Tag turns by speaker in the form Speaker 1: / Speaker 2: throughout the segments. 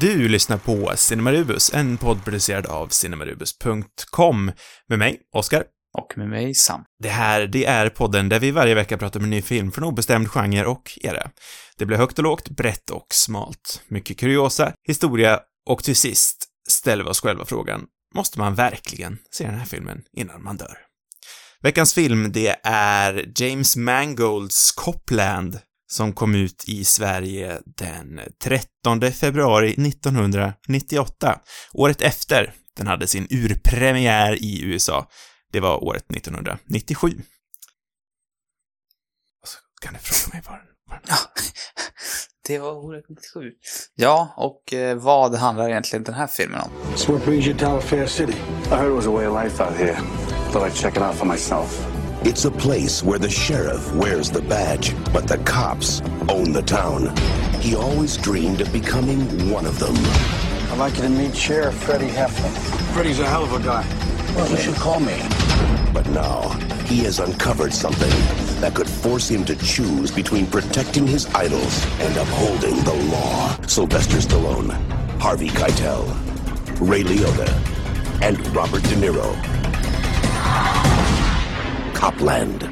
Speaker 1: Du lyssnar på Cinemarubus, en podd producerad av cinemarubus.com med mig, Oskar.
Speaker 2: Och med mig, Sam.
Speaker 1: Det här, det är podden där vi varje vecka pratar om en ny film från obestämd genre och era. Det blir högt och lågt, brett och smalt. Mycket kuriosa, historia och till sist ställer vi oss själva frågan, måste man verkligen se den här filmen innan man dör? Veckans film, det är James Mangolds Copland som kom ut i Sverige den 13 februari 1998, året efter den hade sin urpremiär i USA. Det var året 1997. Och så kan du fråga mig vad den...
Speaker 2: Ja, det var året 97. Ja, och eh, vad handlar egentligen den här filmen om?
Speaker 3: So what brings you to our fair city?
Speaker 4: I heard it was a way of life out here. Thought I'd check it out for myself.
Speaker 5: It's a place where the sheriff wears the badge, but the cops own the town. He always dreamed of becoming one of them.
Speaker 3: I'd like you to meet Sheriff Freddie Heflin. Freddie's a hell of a guy. Well, you should call me.
Speaker 5: But now, he has uncovered something that could force him to choose between protecting his idols and upholding the law. Sylvester Stallone, Harvey Keitel, Ray Liotta, and Robert De Niro. Copland.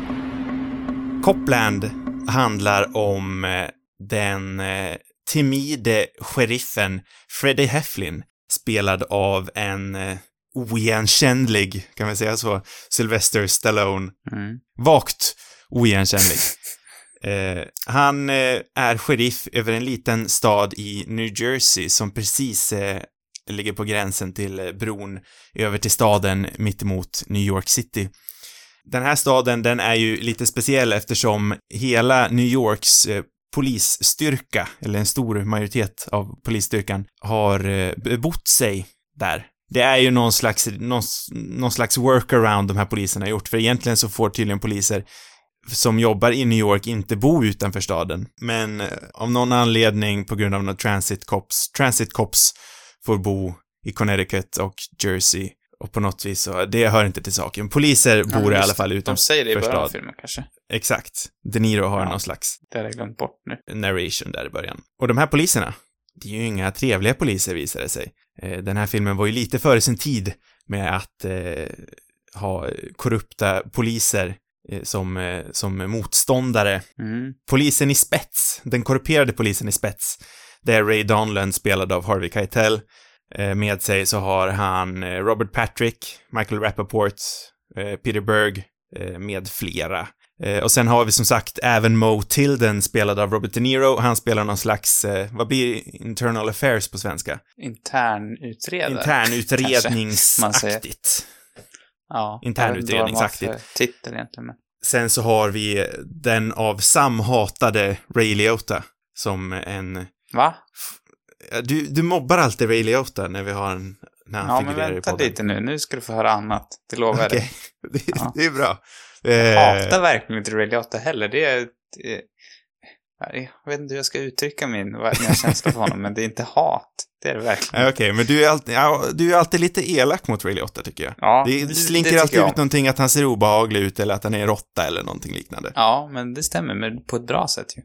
Speaker 1: Copland handlar om eh, den eh, timide sheriffen Freddie Heflin, spelad av en eh, oigenkännlig, kan vi säga så, Sylvester Stallone.
Speaker 2: Mm.
Speaker 1: Vagt oigenkännlig. Eh, han eh, är sheriff över en liten stad i New Jersey som precis eh, ligger på gränsen till eh, bron över till staden mittemot New York City. Den här staden, den är ju lite speciell eftersom hela New Yorks eh, polisstyrka, eller en stor majoritet av polisstyrkan, har eh, bott sig där. Det är ju någon slags, någon, någon slags workaround de här poliserna har gjort, för egentligen så får tydligen poliser som jobbar i New York inte bo utanför staden. Men eh, av någon anledning på grund av några transit cops, transit cops får bo i Connecticut och Jersey. Och på något vis så, det hör inte till saken. Poliser bor i alla fall
Speaker 2: De
Speaker 1: utanför
Speaker 2: säger det i början av
Speaker 1: stad.
Speaker 2: filmen kanske.
Speaker 1: Exakt. De Niro har
Speaker 2: Ja.
Speaker 1: någon slags
Speaker 2: Det har jag glömt bort nu.
Speaker 1: narration där i början. Och de här poliserna, det är ju inga trevliga poliser visar det sig. Eh, Den här filmen var ju lite före sin tid med att eh, ha korrupta poliser eh, som, eh, som motståndare.
Speaker 2: Mm.
Speaker 1: Polisen i spets, den korrumperade polisen i spets, det är Ray Donlan spelad av Harvey Keitel. Eh, Med sig så har han eh, Robert Patrick, Michael Rappaport, eh, Peter Berg med flera. Och sen har vi som sagt även Mo Tilden spelad av Robert De Niro. Han spelar någon slags, vad blir internal affairs på svenska?
Speaker 2: Internutredare.
Speaker 1: Internutredningsaktigt.
Speaker 2: Ja.
Speaker 1: Internutredningsaktigt.
Speaker 2: Titel egentligen, men...
Speaker 1: Sen så har vi den av Sam hatade Ray Liotta som en...
Speaker 2: Va?
Speaker 1: Du, du mobbar alltid Ray Liotta när vi har en... När han
Speaker 2: Ja, men
Speaker 1: figurerar i
Speaker 2: vänta
Speaker 1: podden.
Speaker 2: lite nu. Nu ska du få höra annat. Det lovar jag dig.
Speaker 1: Det,
Speaker 2: Ja.
Speaker 1: det är bra.
Speaker 2: Jag
Speaker 1: Eh,
Speaker 2: hatar verkligen inte Ray Liotta heller. Det är... Det, jag vet inte hur jag ska uttrycka min, mina känslor för honom, men det är inte hat. Det är det verkligen.
Speaker 1: ja, Okej, men du är, alltid, ja, du är alltid lite elak mot Ray Liotta tycker jag.
Speaker 2: Ja,
Speaker 1: det
Speaker 2: det
Speaker 1: slinker
Speaker 2: tycker
Speaker 1: alltid ut någonting att han ser obehaglig ut eller att han är en råtta eller någonting liknande.
Speaker 2: Ja, men det stämmer, men på ett bra sätt ju.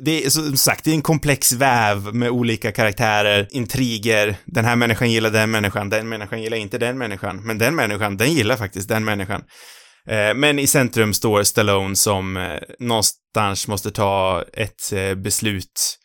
Speaker 1: Det är som sagt, det är en komplex väv med olika karaktärer, intriger, den här människan gillar den människan, den människan gillar inte den människan, men den människan, den gillar faktiskt den människan. Eh, men i centrum står Stallone som eh, någonstans måste ta ett eh, beslut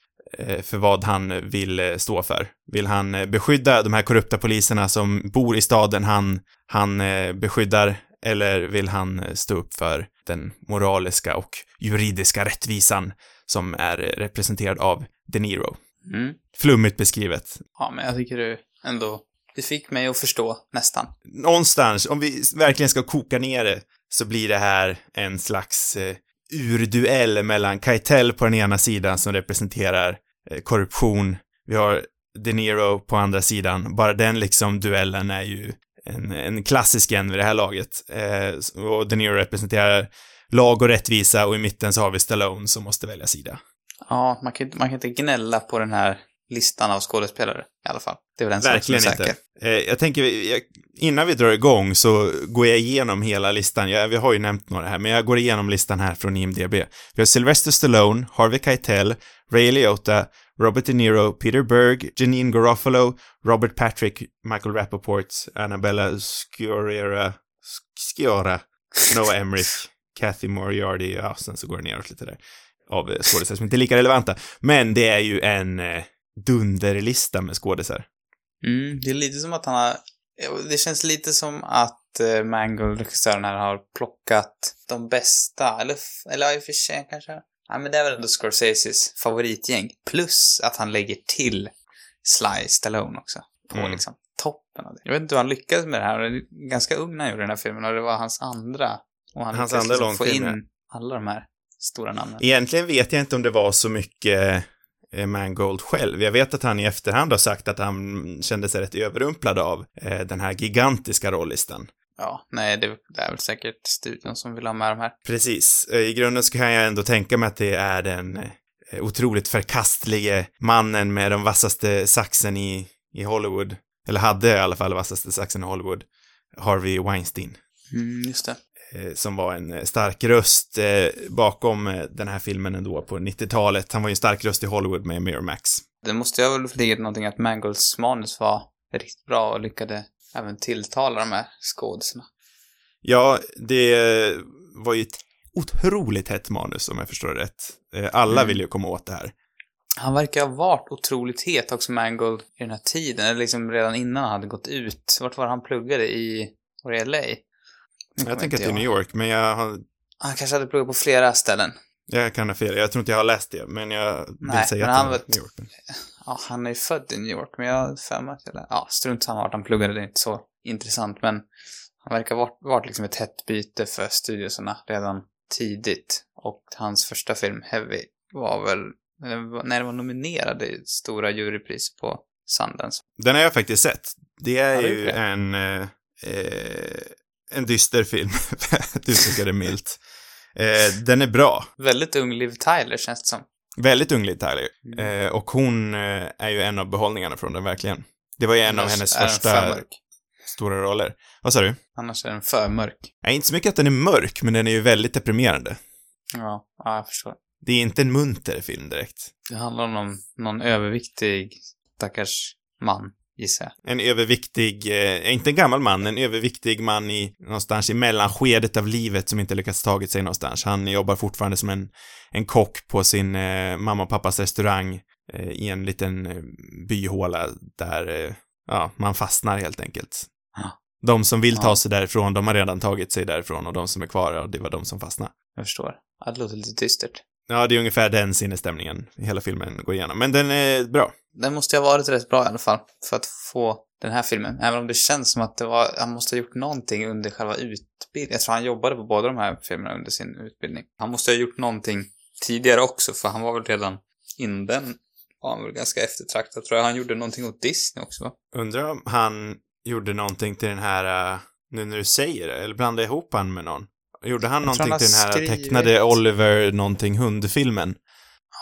Speaker 1: för vad han vill stå för. Vill han beskydda de här korrupta poliserna som bor i staden han, han beskyddar, eller vill han stå upp för den moraliska och juridiska rättvisan som är representerad av De Niro.
Speaker 2: Mm.
Speaker 1: Flummigt beskrivet.
Speaker 2: Ja, men jag tycker du ändå... Du fick mig att förstå, nästan.
Speaker 1: Någonstans, om vi verkligen ska koka ner det, så blir det här en slags eh, urduell mellan Keitel på den ena sidan som representerar eh, korruption. Vi har De Niro på andra sidan. Bara den liksom duellen är ju en, en klassisk en vid det här laget. Eh, och De Niro representerar lag och rättvisa och i mitten så har vi Stallone som måste välja sida.
Speaker 2: Ja, man kan, man kan inte gnälla på den här listan av skådespelare i alla fall. Det är väl en sak som är
Speaker 1: Verkligen
Speaker 2: säker.
Speaker 1: inte. Eh, jag tänker, jag, innan vi drar igång så går jag igenom hela listan. Jag, vi har ju nämnt några här, men jag går igenom listan här från IMDB. Vi har Sylvester Stallone, Harvey Keitel, Ray Liotta, Robert De Niro, Peter Berg, Janine Garofalo, Robert Patrick, Michael Rappaport, Annabella Sciorra, Sciorra, Noah Emmerich, Kathy Moriarty, ja, sen så går det neråt lite där, av eh, skådespelare som inte är lika relevanta. Men det är ju en eh, dunderlista med skådisar.
Speaker 2: Mm, det är lite som att han har... Det känns lite som att eh, Mangold, regissören här, har plockat de bästa, eller, eller i och för sig kanske. Ja, men det är väl ändå Scorseses favoritgäng. Plus att han lägger till Sly Stallone också. På
Speaker 1: Mm.
Speaker 2: liksom toppen av det. Jag vet inte hur han lyckades med det här. Han är ganska ung när han gjorde den här filmen och det var hans andra. Och han
Speaker 1: Hans andra
Speaker 2: liksom få in alla de här stora namnen.
Speaker 1: Egentligen vet jag inte om det var så mycket eh, Mangold själv. Jag vet att han i efterhand har sagt att han kände sig rätt överrumplad av eh, den här gigantiska rollistan.
Speaker 2: Ja, nej, det, det är väl säkert studion som vill ha med de här.
Speaker 1: Precis. Eh, I grunden så kan jag ändå tänka mig att det är den eh, otroligt förkastlige mannen med de vassaste saxen i, i Hollywood. Eller hade i alla fall vassaste saxen i Hollywood. Harvey Weinstein.
Speaker 2: Mm, just det.
Speaker 1: eh, som var en stark röst bakom den här filmen ändå på 90-talet. Han var ju en stark röst i Hollywood med Miramax.
Speaker 2: Det måste ha väl ligga någonting att Mangolds manus var riktigt bra och lyckade även tilltala de här skådisarna.
Speaker 1: Ja, det var ju ett otroligt hett manus om jag förstår det rätt. Eh, Alla
Speaker 2: Mm.
Speaker 1: vill ju komma åt det här.
Speaker 2: Han verkar ha varit otroligt het också, Mangold, i den här tiden. Eller liksom redan innan han hade gått ut. Vart var han pluggade? I, var det LA?
Speaker 1: Jag tänker att det är New York, men jag, har,
Speaker 2: Han kanske hade pluggat på flera ställen.
Speaker 1: Jag kan ha fel. Jag tror inte jag har läst det, men jag vill
Speaker 2: Nej,
Speaker 1: säga att
Speaker 2: han
Speaker 1: var New York.
Speaker 2: Ja, han är ju född i New York, men jag har för mig jag... Ja, strunt samma vart han pluggade, det är inte så intressant, men han verkar ha varit, liksom ett hett byte för studiosarna redan tidigt. Och hans första film, Heavy, var väl... När den var nominerad i stora jurypris på Sundance.
Speaker 1: Den har jag faktiskt sett. Det är
Speaker 2: du
Speaker 1: ju
Speaker 2: det?
Speaker 1: en, eh, eh, en dyster film, att uttrycka det milt. Eh, den är bra.
Speaker 2: Väldigt ung Liv Tyler, känns det som.
Speaker 1: Väldigt ung Liv Tyler.
Speaker 2: Mm.
Speaker 1: Eh, och hon eh, är ju en av behållningarna från den, verkligen. Det var ju en av
Speaker 2: Annars
Speaker 1: hennes
Speaker 2: är den
Speaker 1: första stora roller. Vad sa du?
Speaker 2: Annars är den för mörk.
Speaker 1: Nej, inte så mycket att den är mörk, men den är ju väldigt deprimerande.
Speaker 2: Ja, ja jag förstår.
Speaker 1: Det är inte en munter film direkt.
Speaker 2: Det handlar om någon, någon överviktig stackars man, gissar jag.
Speaker 1: En överviktig, eh, inte en gammal man, en överviktig man i någonstans i mellanskedet av livet som inte lyckats tagit sig någonstans. Han jobbar fortfarande som en, en kock på sin eh, mamma och pappas restaurang eh, i en liten eh, byhåla där, eh, ja, man fastnar helt enkelt.
Speaker 2: Ja.
Speaker 1: De som vill ta sig därifrån, de har redan tagit sig därifrån och de som är kvar, ja, det var de som fastnade.
Speaker 2: Jag förstår. Ja, det låter lite dystert.
Speaker 1: Ja, det är ungefär den sinnesstämningen hela filmen går igenom. Men den är bra.
Speaker 2: Den måste ju ha varit rätt bra i alla fall, för att få den här filmen. Även om det känns som att det var, han måste ha gjort någonting under själva utbildningen. Jag tror han jobbade på båda de här filmerna under sin utbildning. Han måste ha gjort någonting tidigare också, för han var väl redan innan den var han väl ganska eftertraktad. Tror jag han gjorde någonting åt Disney också, va?
Speaker 1: Undrar om han gjorde någonting till den här, uh, nu när du säger det, eller blandade ihop han med någon? Gjorde han någonting
Speaker 2: han
Speaker 1: till den här
Speaker 2: skrivit-
Speaker 1: tecknade Oliver någonting hundfilmen?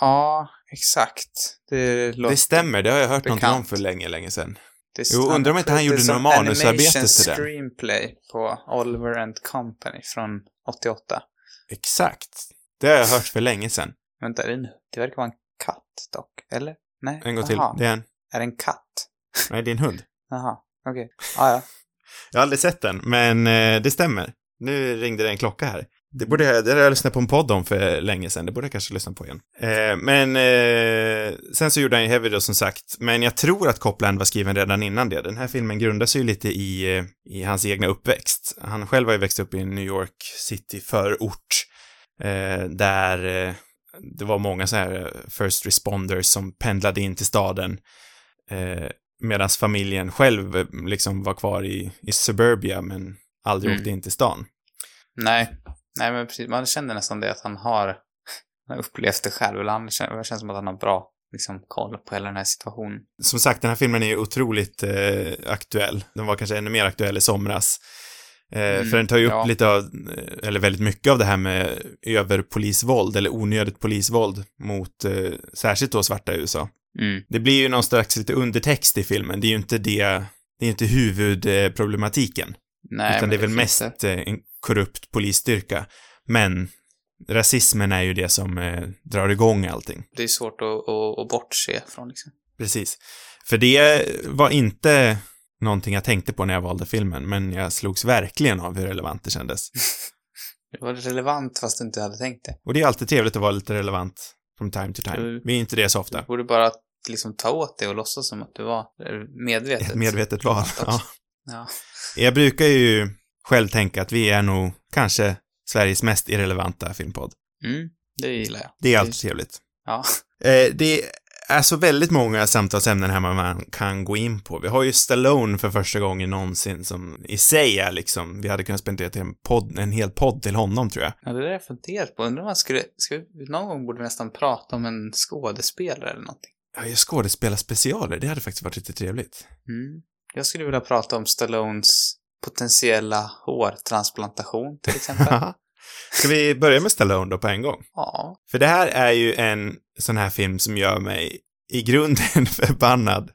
Speaker 2: Ja, exakt. Det låter...
Speaker 1: Det stämmer, det har jag hört någonting om
Speaker 2: bekant.
Speaker 1: för länge, länge sedan.
Speaker 2: Det
Speaker 1: Jo, undrar om inte han
Speaker 2: det
Speaker 1: gjorde något manusarbete till den.
Speaker 2: screenplay på Oliver and Company från 88.
Speaker 1: Exakt. Det har jag hört för länge sedan.
Speaker 2: Vänta, är det, det verkar vara en katt dock. Eller? Nej?
Speaker 1: En gång till. Det är en,
Speaker 2: Är det en katt?
Speaker 1: nej, det är en hund.
Speaker 2: Jaha, okej. Ah, ja.
Speaker 1: Jag har aldrig sett den, men eh, det stämmer. Nu ringde det en klocka här. Det borde jag, det har jag lyssnat på en podd om för länge sedan. Det borde jag kanske lyssna på igen. Eh, men eh, sen så gjorde han ju Heavy då som sagt. Men jag tror att Copland var skriven redan innan det. Den här filmen grundar sig ju lite i, eh, i hans egna uppväxt. Han själv har ju växt upp i New York City förort. Eh, där eh, det var många så här eh, first responders som pendlade in till staden. Medan familjen själv liksom var kvar i, i suburbia men aldrig
Speaker 2: Mm.
Speaker 1: åkte in till stan.
Speaker 2: Nej. Nej, men precis. Man känner nästan det att han har, han har upplevt det själv. Eller han känner, det känns som att han har bra liksom, koll på hela den här situationen.
Speaker 1: Som sagt, den här filmen är ju otroligt eh, aktuell. Den var kanske ännu mer aktuell i somras. Eh,
Speaker 2: Mm,
Speaker 1: för den tar ju upp
Speaker 2: ja.
Speaker 1: lite av, eh, eller väldigt mycket av det här med överpolisvåld, eller onödigt polisvåld mot eh, särskilt då svarta i USA.
Speaker 2: Mm.
Speaker 1: Det blir ju någon slags lite undertext i filmen. Det är ju inte det, det är inte huvudproblematiken.
Speaker 2: Nej,
Speaker 1: utan det är väl mest
Speaker 2: det.
Speaker 1: eh, en korrupt polisstyrka. Men rasismen är ju det som eh, drar igång allting.
Speaker 2: Det är svårt att, att, att bortse från liksom.
Speaker 1: Precis. För det var inte någonting jag tänkte på när jag valde filmen, men jag slogs verkligen av hur relevant det kändes.
Speaker 2: Det var relevant fast du inte hade tänkt det.
Speaker 1: Och det är alltid trevligt att vara lite relevant from time to time.
Speaker 2: Mm.
Speaker 1: Vi är inte det så
Speaker 2: Du
Speaker 1: ofta.
Speaker 2: borde bara liksom ta åt det och låtsas som att du var eh, medvetet.
Speaker 1: Ett medvetet val. Ja.
Speaker 2: Ja.
Speaker 1: Jag brukar ju själv tänka att vi är nog kanske Sveriges mest irrelevanta filmpodd.
Speaker 2: Mm, det gillar jag.
Speaker 1: Det är alltid trevligt.
Speaker 2: Ja.
Speaker 1: Eh, det är så väldigt många samtalsämnen här man kan gå in på. Vi har ju Stallone för första gången någonsin som i sig är liksom, vi hade kunnat spendera till en, podd, en hel podd till honom tror jag.
Speaker 2: ja, det där har jag funderat på. Undrar om man skulle, vi, någon gång borde vi nästan prata om en skådespelare eller någonting.
Speaker 1: Ja, jag skådespelar specialer, det hade faktiskt varit lite trevligt.
Speaker 2: Mm. Jag skulle vilja prata om Stallones potentiella hårtransplantation till exempel.
Speaker 1: Ska vi börja med Stallone då på en gång?
Speaker 2: ja.
Speaker 1: För det här är ju en sån här film som gör mig i grunden förbannad.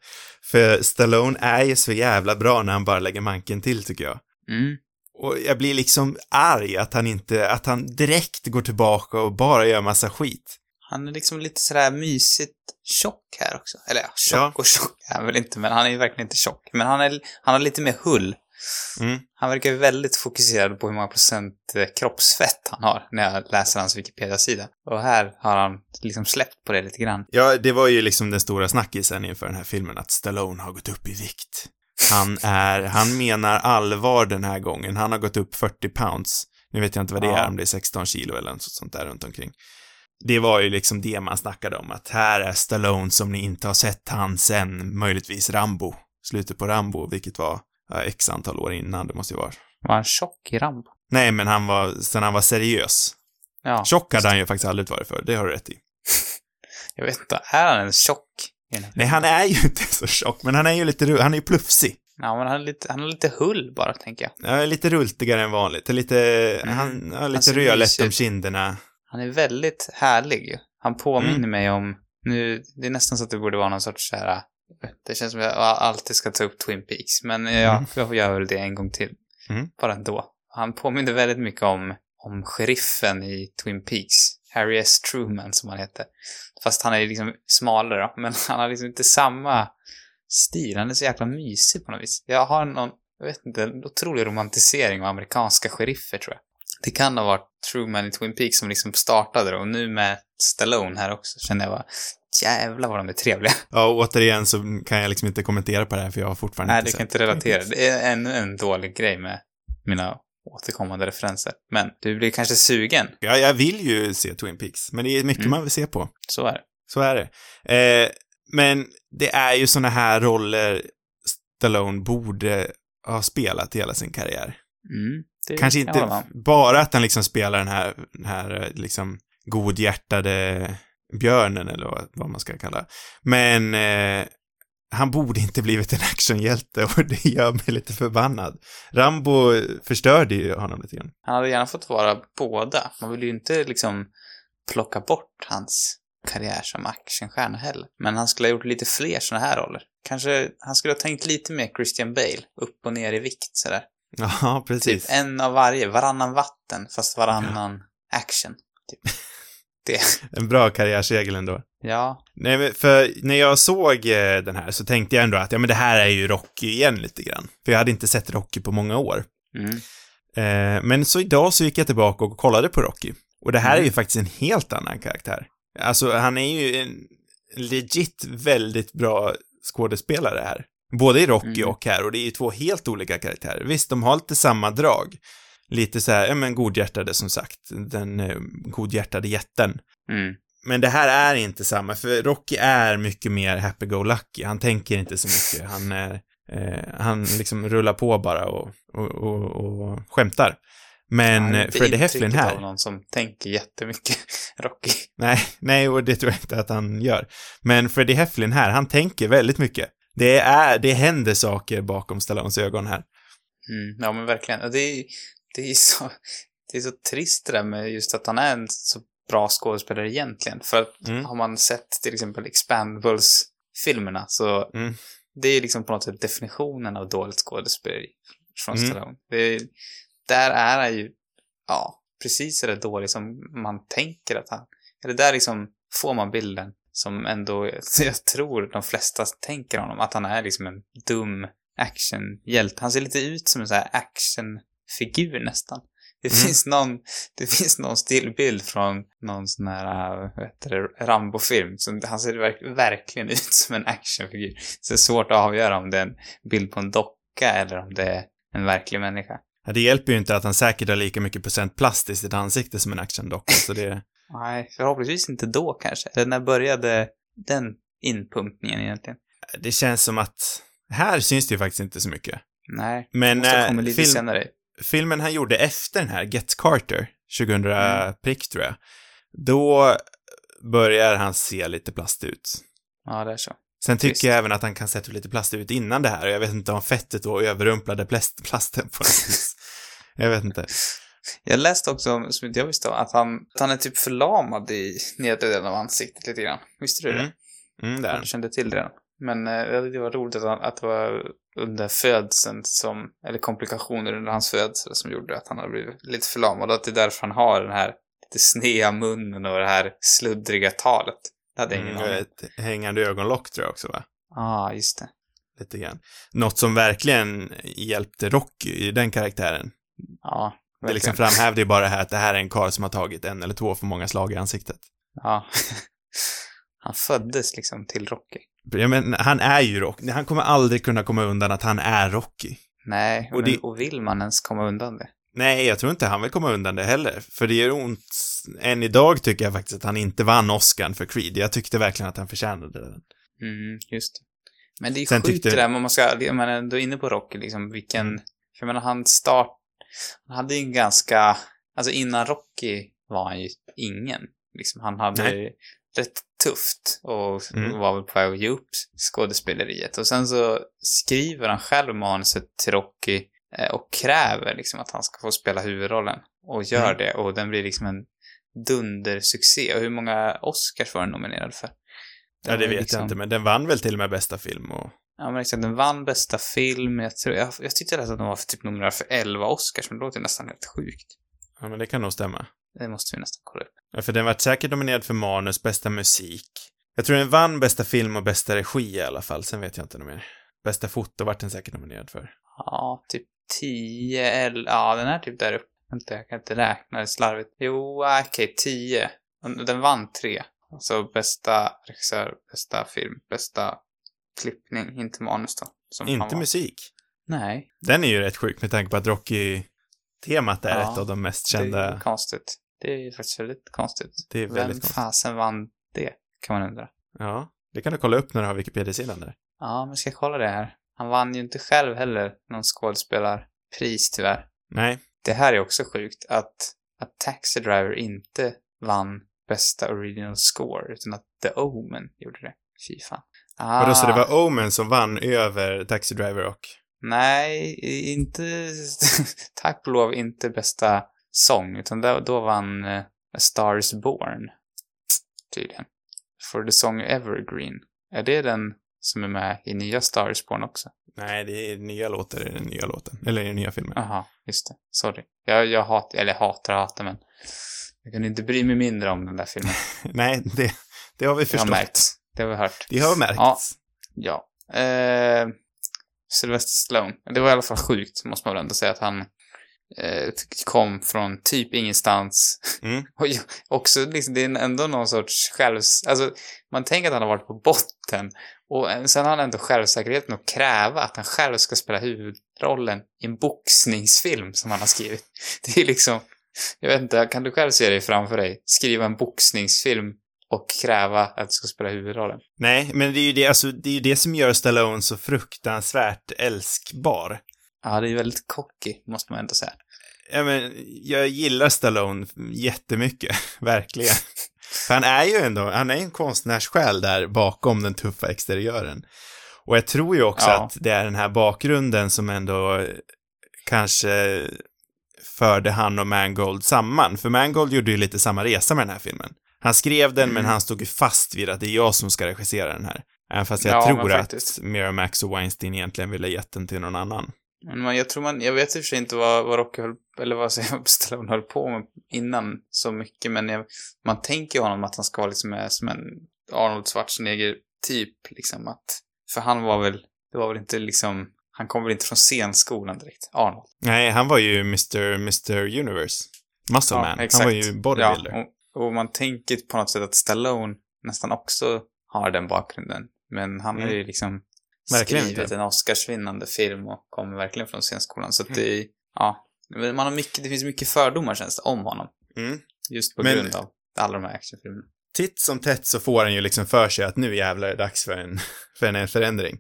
Speaker 1: För Stallone är ju så jävla bra när han bara lägger manken till, tycker jag.
Speaker 2: Mm.
Speaker 1: Och jag blir liksom arg att han inte, att han direkt går tillbaka och bara gör massa skit.
Speaker 2: Han är liksom lite sådär mysigt tjock här också. Eller ja, tjock
Speaker 1: Ja.
Speaker 2: och tjock är han väl inte, men han är ju verkligen inte tjock. Men han, är, han har lite mer hull.
Speaker 1: Mm.
Speaker 2: Han verkar väldigt fokuserad på hur många procent eh, kroppsfett han har när jag läser hans Wikipedia-sida. Och här har han liksom släppt på det lite grann.
Speaker 1: Ja, det var ju liksom den stora snackisen inför den här filmen, att Stallone har gått upp i vikt. Han är, han menar allvar den här gången. Han har gått upp 40 pounds. Nu vet jag inte vad det
Speaker 2: Ja.
Speaker 1: är, om det är 16 kilo eller något sånt där runt omkring. Det var ju liksom det man snackade om, att här är Stallone som ni inte har sett han sen möjligtvis Rambo. Slutet på Rambo, vilket var ja, x antal år innan, det måste ju vara.
Speaker 2: Var han tjock i Rambo?
Speaker 1: Nej, men han var, sen han var seriös.
Speaker 2: Ja.
Speaker 1: Tjock hade han ju faktiskt aldrig varit för, det har du rätt i.
Speaker 2: Jag vet inte, är han ens tjock?
Speaker 1: Nej, han är ju inte så tjock, men han är ju lite, han är ju plufsig.
Speaker 2: Ja, men han har lite, han har lite hull bara, tänker jag.
Speaker 1: Ja, lite rultigare än vanligt. Lite,
Speaker 2: Mm.
Speaker 1: han har
Speaker 2: Han
Speaker 1: lite
Speaker 2: ser
Speaker 1: rödlätt om
Speaker 2: ut.
Speaker 1: kinderna.
Speaker 2: Han är väldigt härlig ju. Han påminner
Speaker 1: Mm.
Speaker 2: mig om, nu, det är nästan så att det borde vara någon sorts så här. Det känns som att jag alltid ska ta upp Twin Peaks, men jag,
Speaker 1: Mm.
Speaker 2: jag gör väl det en gång till.
Speaker 1: Mm.
Speaker 2: Bara ändå. Han påminner väldigt mycket om, om sheriffen i Twin Peaks. Harry S. Truman som han heter. Fast han är liksom smalare då, men han har liksom inte samma stil. Han är så jäkla mysig på något vis. Jag har någon, jag vet inte, en otrolig romantisering av amerikanska sheriffer tror jag. Det kan ha varit Truman i Twin Peaks som liksom startade det och nu med Stallone här också känner jag bara jävlar vad de är trevliga.
Speaker 1: Ja, och återigen så kan jag liksom inte kommentera på det här för jag har fortfarande
Speaker 2: Nej,
Speaker 1: inte
Speaker 2: du kan
Speaker 1: sett
Speaker 2: inte relatera. Det är ännu en dålig grej med mina återkommande referenser. Men du blir kanske sugen.
Speaker 1: Ja, jag vill ju se Twin Peaks, men det är mycket
Speaker 2: Mm.
Speaker 1: man vill se på.
Speaker 2: Så är det.
Speaker 1: Så är det. Eh, men det är ju såna här roller Stallone borde ha spelat hela sin karriär.
Speaker 2: Mm, det
Speaker 1: Kanske inte bara att han liksom spelar den här, den här liksom godhjärtade björnen eller vad, man ska kalla. Men eh, han borde inte blivit en actionhjälte och det gör mig lite förbannad. Rambo förstörde ju honom lite grann.
Speaker 2: Han hade gärna fått vara båda. Man vill ju inte liksom plocka bort hans karriär som actionstjärna heller. Men han skulle ha gjort lite fler såna här roller. Kanske han skulle ha tänkt lite mer Christian Bale. Upp och ner i vikt sådär.
Speaker 1: Ja,
Speaker 2: Typ
Speaker 1: precis.
Speaker 2: en av varje. Varannan vatten fast varannan action. Typ. Det.
Speaker 1: En bra karriärsregel ändå.
Speaker 2: Ja.
Speaker 1: Nej, för när jag såg eh, den här så tänkte jag ändå att, ja men det här är ju Rocky igen lite grann. För jag hade inte sett Rocky på många år.
Speaker 2: Mm.
Speaker 1: Eh, men så idag så gick jag tillbaka och kollade på Rocky. Och det här är
Speaker 2: Mm.
Speaker 1: ju faktiskt en helt annan karaktär. Alltså, han är ju en legit väldigt bra skådespelare här. Både i Rocky
Speaker 2: Mm.
Speaker 1: och här, och det är ju två helt olika karaktärer. Visst, de har lite samma drag. Lite så här, ja men godhjärtade som sagt. Den eh, godhjärtade jätten.
Speaker 2: Mm.
Speaker 1: Men det här är inte samma, för Rocky är mycket mer happy-go-lucky. Han tänker inte så mycket. Han, är, eh, han liksom rullar på bara och, och, och, och skämtar. Men
Speaker 2: inte
Speaker 1: Freddie Heflin här,
Speaker 2: av någon som tänker jättemycket Rocky.
Speaker 1: nej, nej, och det tror jag inte att han gör. Men Freddie Heflin här, han tänker väldigt mycket. Det är, det händer saker bakom Stallones ögon här.
Speaker 2: Mm, ja men verkligen. Det är, det är så, det är så trist det där med just att han är en så bra skådespelare egentligen. För att
Speaker 1: Mm.
Speaker 2: har man sett till exempel Expandables-filmerna så
Speaker 1: Mm.
Speaker 2: det är liksom på något sätt definitionen av dåligt skådespeleri från
Speaker 1: Mm.
Speaker 2: Stallone. Det är, där är han ju, ja, precis så där dålig som man tänker att han... Eller där liksom får man bilden som ändå, jag tror de flesta tänker honom, att han är liksom en dum actionhjälte. Han ser lite ut som en sån här actionfigur nästan. Det
Speaker 1: Mm.
Speaker 2: finns någon, det finns någon stillbild från någon sån här, vad heter det, Rambo-film. Så han ser verk, verkligen ut som en actionfigur. Så det är svårt att avgöra om det är en bild på en docka eller om det är en verklig människa.
Speaker 1: Ja, det hjälper ju inte att han säkert har lika mycket procent plast i sitt ansikte som en actiondocka, så det...
Speaker 2: Nej, förhoppningsvis inte då kanske. Eller när började den inpumpningen egentligen?
Speaker 1: Det känns som att... Här syns det ju faktiskt inte så mycket.
Speaker 2: Nej,
Speaker 1: Men
Speaker 2: måste ha
Speaker 1: eh,
Speaker 2: kommit lite
Speaker 1: film,
Speaker 2: senare.
Speaker 1: filmen han gjorde efter den här, Get Carter, 2000
Speaker 2: Mm.
Speaker 1: prick tror jag, då börjar han se lite plast ut.
Speaker 2: Ja, det är så.
Speaker 1: Sen tycker
Speaker 2: Visst.
Speaker 1: jag även att han kan sett lite plast ut innan det här och jag vet inte om fettet då överrumplade plast, plasten på något vis. Jag vet inte.
Speaker 2: Jag läste också, som inte jag visste om, att han, att han är typ förlamad i nedre delen av ansiktet lite grann. Visste du det?
Speaker 1: Mm. Mm, där.
Speaker 2: Jag kände till det redan. Men eh, det var roligt att, han, att det var under födseln som, eller komplikationer under hans födsel som gjorde att han hade blivit lite förlamad. Och att det är därför han har den här lite snea munnen och det här sluddriga talet. Det hade jag ingen
Speaker 1: Mm,
Speaker 2: aning.
Speaker 1: ett hängande ögonlock tror jag också va?
Speaker 2: Ja, ah, just det.
Speaker 1: Lite grann. Något som verkligen hjälpte Rocky i den karaktären.
Speaker 2: Ja,
Speaker 1: Det liksom framhävde ju bara det här att det här är en karl som har tagit en eller två för många slag i ansiktet.
Speaker 2: Ja. han föddes liksom till Rocky.
Speaker 1: Ja, men han är ju Rocky. Han kommer aldrig kunna komma undan att han är Rocky.
Speaker 2: Nej,
Speaker 1: Och
Speaker 2: och,
Speaker 1: det-
Speaker 2: och vill man ens komma undan det?
Speaker 1: Nej, jag tror inte han vill komma undan det heller. För det gör ont. Än idag tycker jag faktiskt att han inte vann Oscar för Creed. Jag tyckte verkligen att han förtjänade den.
Speaker 2: Mm, just det. Men det är ju
Speaker 1: Sen
Speaker 2: sjukt
Speaker 1: tyckte-
Speaker 2: det där, men man ska, man är ändå inne på Rocky liksom, vilken,
Speaker 1: Mm.
Speaker 2: för jag menar han start, han hade ju en ganska, alltså innan Rocky var han ju ingen. Liksom, han hade
Speaker 1: Nej.
Speaker 2: rätt tufft och
Speaker 1: Mm.
Speaker 2: var väl på väg att ge upp skådespeleriet. Och sen så skriver han själv manuset till Rocky eh, och kräver liksom att han ska få spela huvudrollen. Och gör
Speaker 1: Mm.
Speaker 2: det, och den blir liksom en dundersuccé. Och hur många Oscars var den nominerad för?
Speaker 1: Ja,
Speaker 2: Den
Speaker 1: det
Speaker 2: var
Speaker 1: vet
Speaker 2: liksom-
Speaker 1: jag inte, men den vann väl till och med bästa film och...
Speaker 2: Ja, men exakt. Den vann bästa film. Jag, tror, jag, jag tyckte att den var för typ nominerad för 11 Oscars, men det låter nästan helt sjukt.
Speaker 1: Ja, men det kan nog stämma.
Speaker 2: Det måste vi nästan kolla upp.
Speaker 1: Ja, för den var säkert nominerad för manus, bästa musik. Jag tror den vann bästa film och bästa regi i alla fall, sen vet jag inte något mer. Bästa foto vart den säkert nominerad för.
Speaker 2: Ja, typ 10 eller... Ja, den är typ där uppe. Vänta, jag kan inte räkna, det är slarvigt. Jo, ah, okej, 10. Den vann tre. Alltså bästa regissör, bästa film, bästa klippning, inte manus då.
Speaker 1: Inte musik.
Speaker 2: Nej,
Speaker 1: Den är ju rätt sjuk med tanke på att Rocky-temat är
Speaker 2: Ja,
Speaker 1: ett av de mest
Speaker 2: det är
Speaker 1: kända.
Speaker 2: konstigt. Det är ju faktiskt väldigt konstigt.
Speaker 1: Det är
Speaker 2: Vem
Speaker 1: väldigt konstigt.
Speaker 2: fasen vann det? Kan man undra.
Speaker 1: Ja, det kan du kolla upp när du har Wikipedia-sidan där.
Speaker 2: Ja, men ska kolla det här. Han vann ju inte själv heller någon skådespelarpris tyvärr.
Speaker 1: Nej,
Speaker 2: Det här är också sjukt att, att Taxi Driver inte vann bästa original score utan att The Omen gjorde det. Fy fan. Ah,
Speaker 1: vadå, så det var Omen som vann över Taxi Driver och...
Speaker 2: Nej, inte... Tack och lov inte bästa sång utan då, då vann uh, A Star is Born. Tydligen. For the song Evergreen. Är det den som är med i nya Star is Born också?
Speaker 1: Nej, det är nya låtar i den nya låten. Eller i den nya filmen.
Speaker 2: Jaha, just det. Sorry. Jag, jag hatar, eller hatar och hatar, men jag kan inte bry mig mindre om den där filmen.
Speaker 1: Nej, det, det har vi
Speaker 2: Det har
Speaker 1: förstått.
Speaker 2: märkt. Det har vi hört.
Speaker 1: Det har märkts.
Speaker 2: Ja. Ja. Eh, Sylvester Stallone. Det var i alla fall sjukt, måste man väl ändå säga, att han eh, kom från typ ingenstans.
Speaker 1: Mm.
Speaker 2: Och också, liksom, det är ändå någon sorts självs... Alltså, man tänker att han har varit på botten. Och eh, sen har han ändå självsäkerheten att kräva att han själv ska spela huvudrollen i en boxningsfilm som han har skrivit. Det är liksom... Jag vet inte, kan du själv se dig framför dig? Skriva en boxningsfilm och kräva att du ska spela huvudrollen.
Speaker 1: Nej, men det är ju det, alltså, det är det som gör Stallone så fruktansvärt älskbar.
Speaker 2: Ja, det är väldigt cocky, måste man ändå säga.
Speaker 1: Ja, men, jag gillar Stallone jättemycket, verkligen. För han är ju ändå, han är en konstnärssjäl där bakom den tuffa exteriören. Och jag tror ju också
Speaker 2: Ja.
Speaker 1: att det är den här bakgrunden som ändå kanske förde han och Mangold samman, för Mangold gjorde ju lite samma resa med den här filmen. Han skrev den, men han stod ju fast vid att det är jag som ska regissera den här. Även fast jag
Speaker 2: Ja,
Speaker 1: tror att. Miramax och Weinstein egentligen ville gett den till någon annan.
Speaker 2: Men man, jag tror man, jag vet i och för sig inte vad, vad Rocky höll, eller vad Stallone höll på med innan så mycket, men jag, man tänker ju honom att han ska vara liksom som en Arnold Schwarzenegger-typ, liksom att, för han var väl, det var väl inte liksom, han kom väl inte från scenskolan direkt, Arnold.
Speaker 1: Nej, han var ju Mr. Mr. Universe. Muscle Man. Han var ju bodybuilder.
Speaker 2: Ja, och, man tänker på något sätt att Stallone nästan också har den bakgrunden, men han
Speaker 1: Mm.
Speaker 2: ju liksom
Speaker 1: Verkligen
Speaker 2: skrivit en Oscarsvinnande film och kommer verkligen från scenskolan, så att
Speaker 1: Mm.
Speaker 2: det är, ja, man har mycket, det finns mycket fördomar känns det om honom.
Speaker 1: Mm.
Speaker 2: Just på
Speaker 1: Men-
Speaker 2: grund av alla de här actionfilmerna.
Speaker 1: Titt som tätt så får han ju liksom för sig att nu jävlar är det dags för en, för en förändring.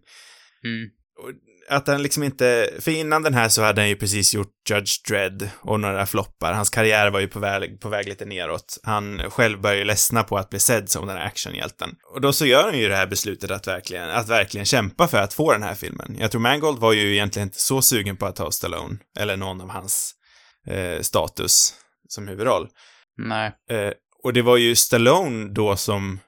Speaker 2: Mm.
Speaker 1: Och att han liksom inte, för innan den här så hade han ju precis gjort Judge Dredd och några floppar. Hans karriär var ju på väg, på väg lite neråt. Han själv började ju ledsna på att bli sedd som den här actionhjälten. Och då så gör han ju det här beslutet att verkligen, att verkligen kämpa för att få den här filmen. Jag tror Mangold var ju egentligen inte så sugen på att ta Stallone, eller någon av hans eh, status som huvudroll.
Speaker 2: Nej.
Speaker 1: Eh, och det var ju Stallone då som,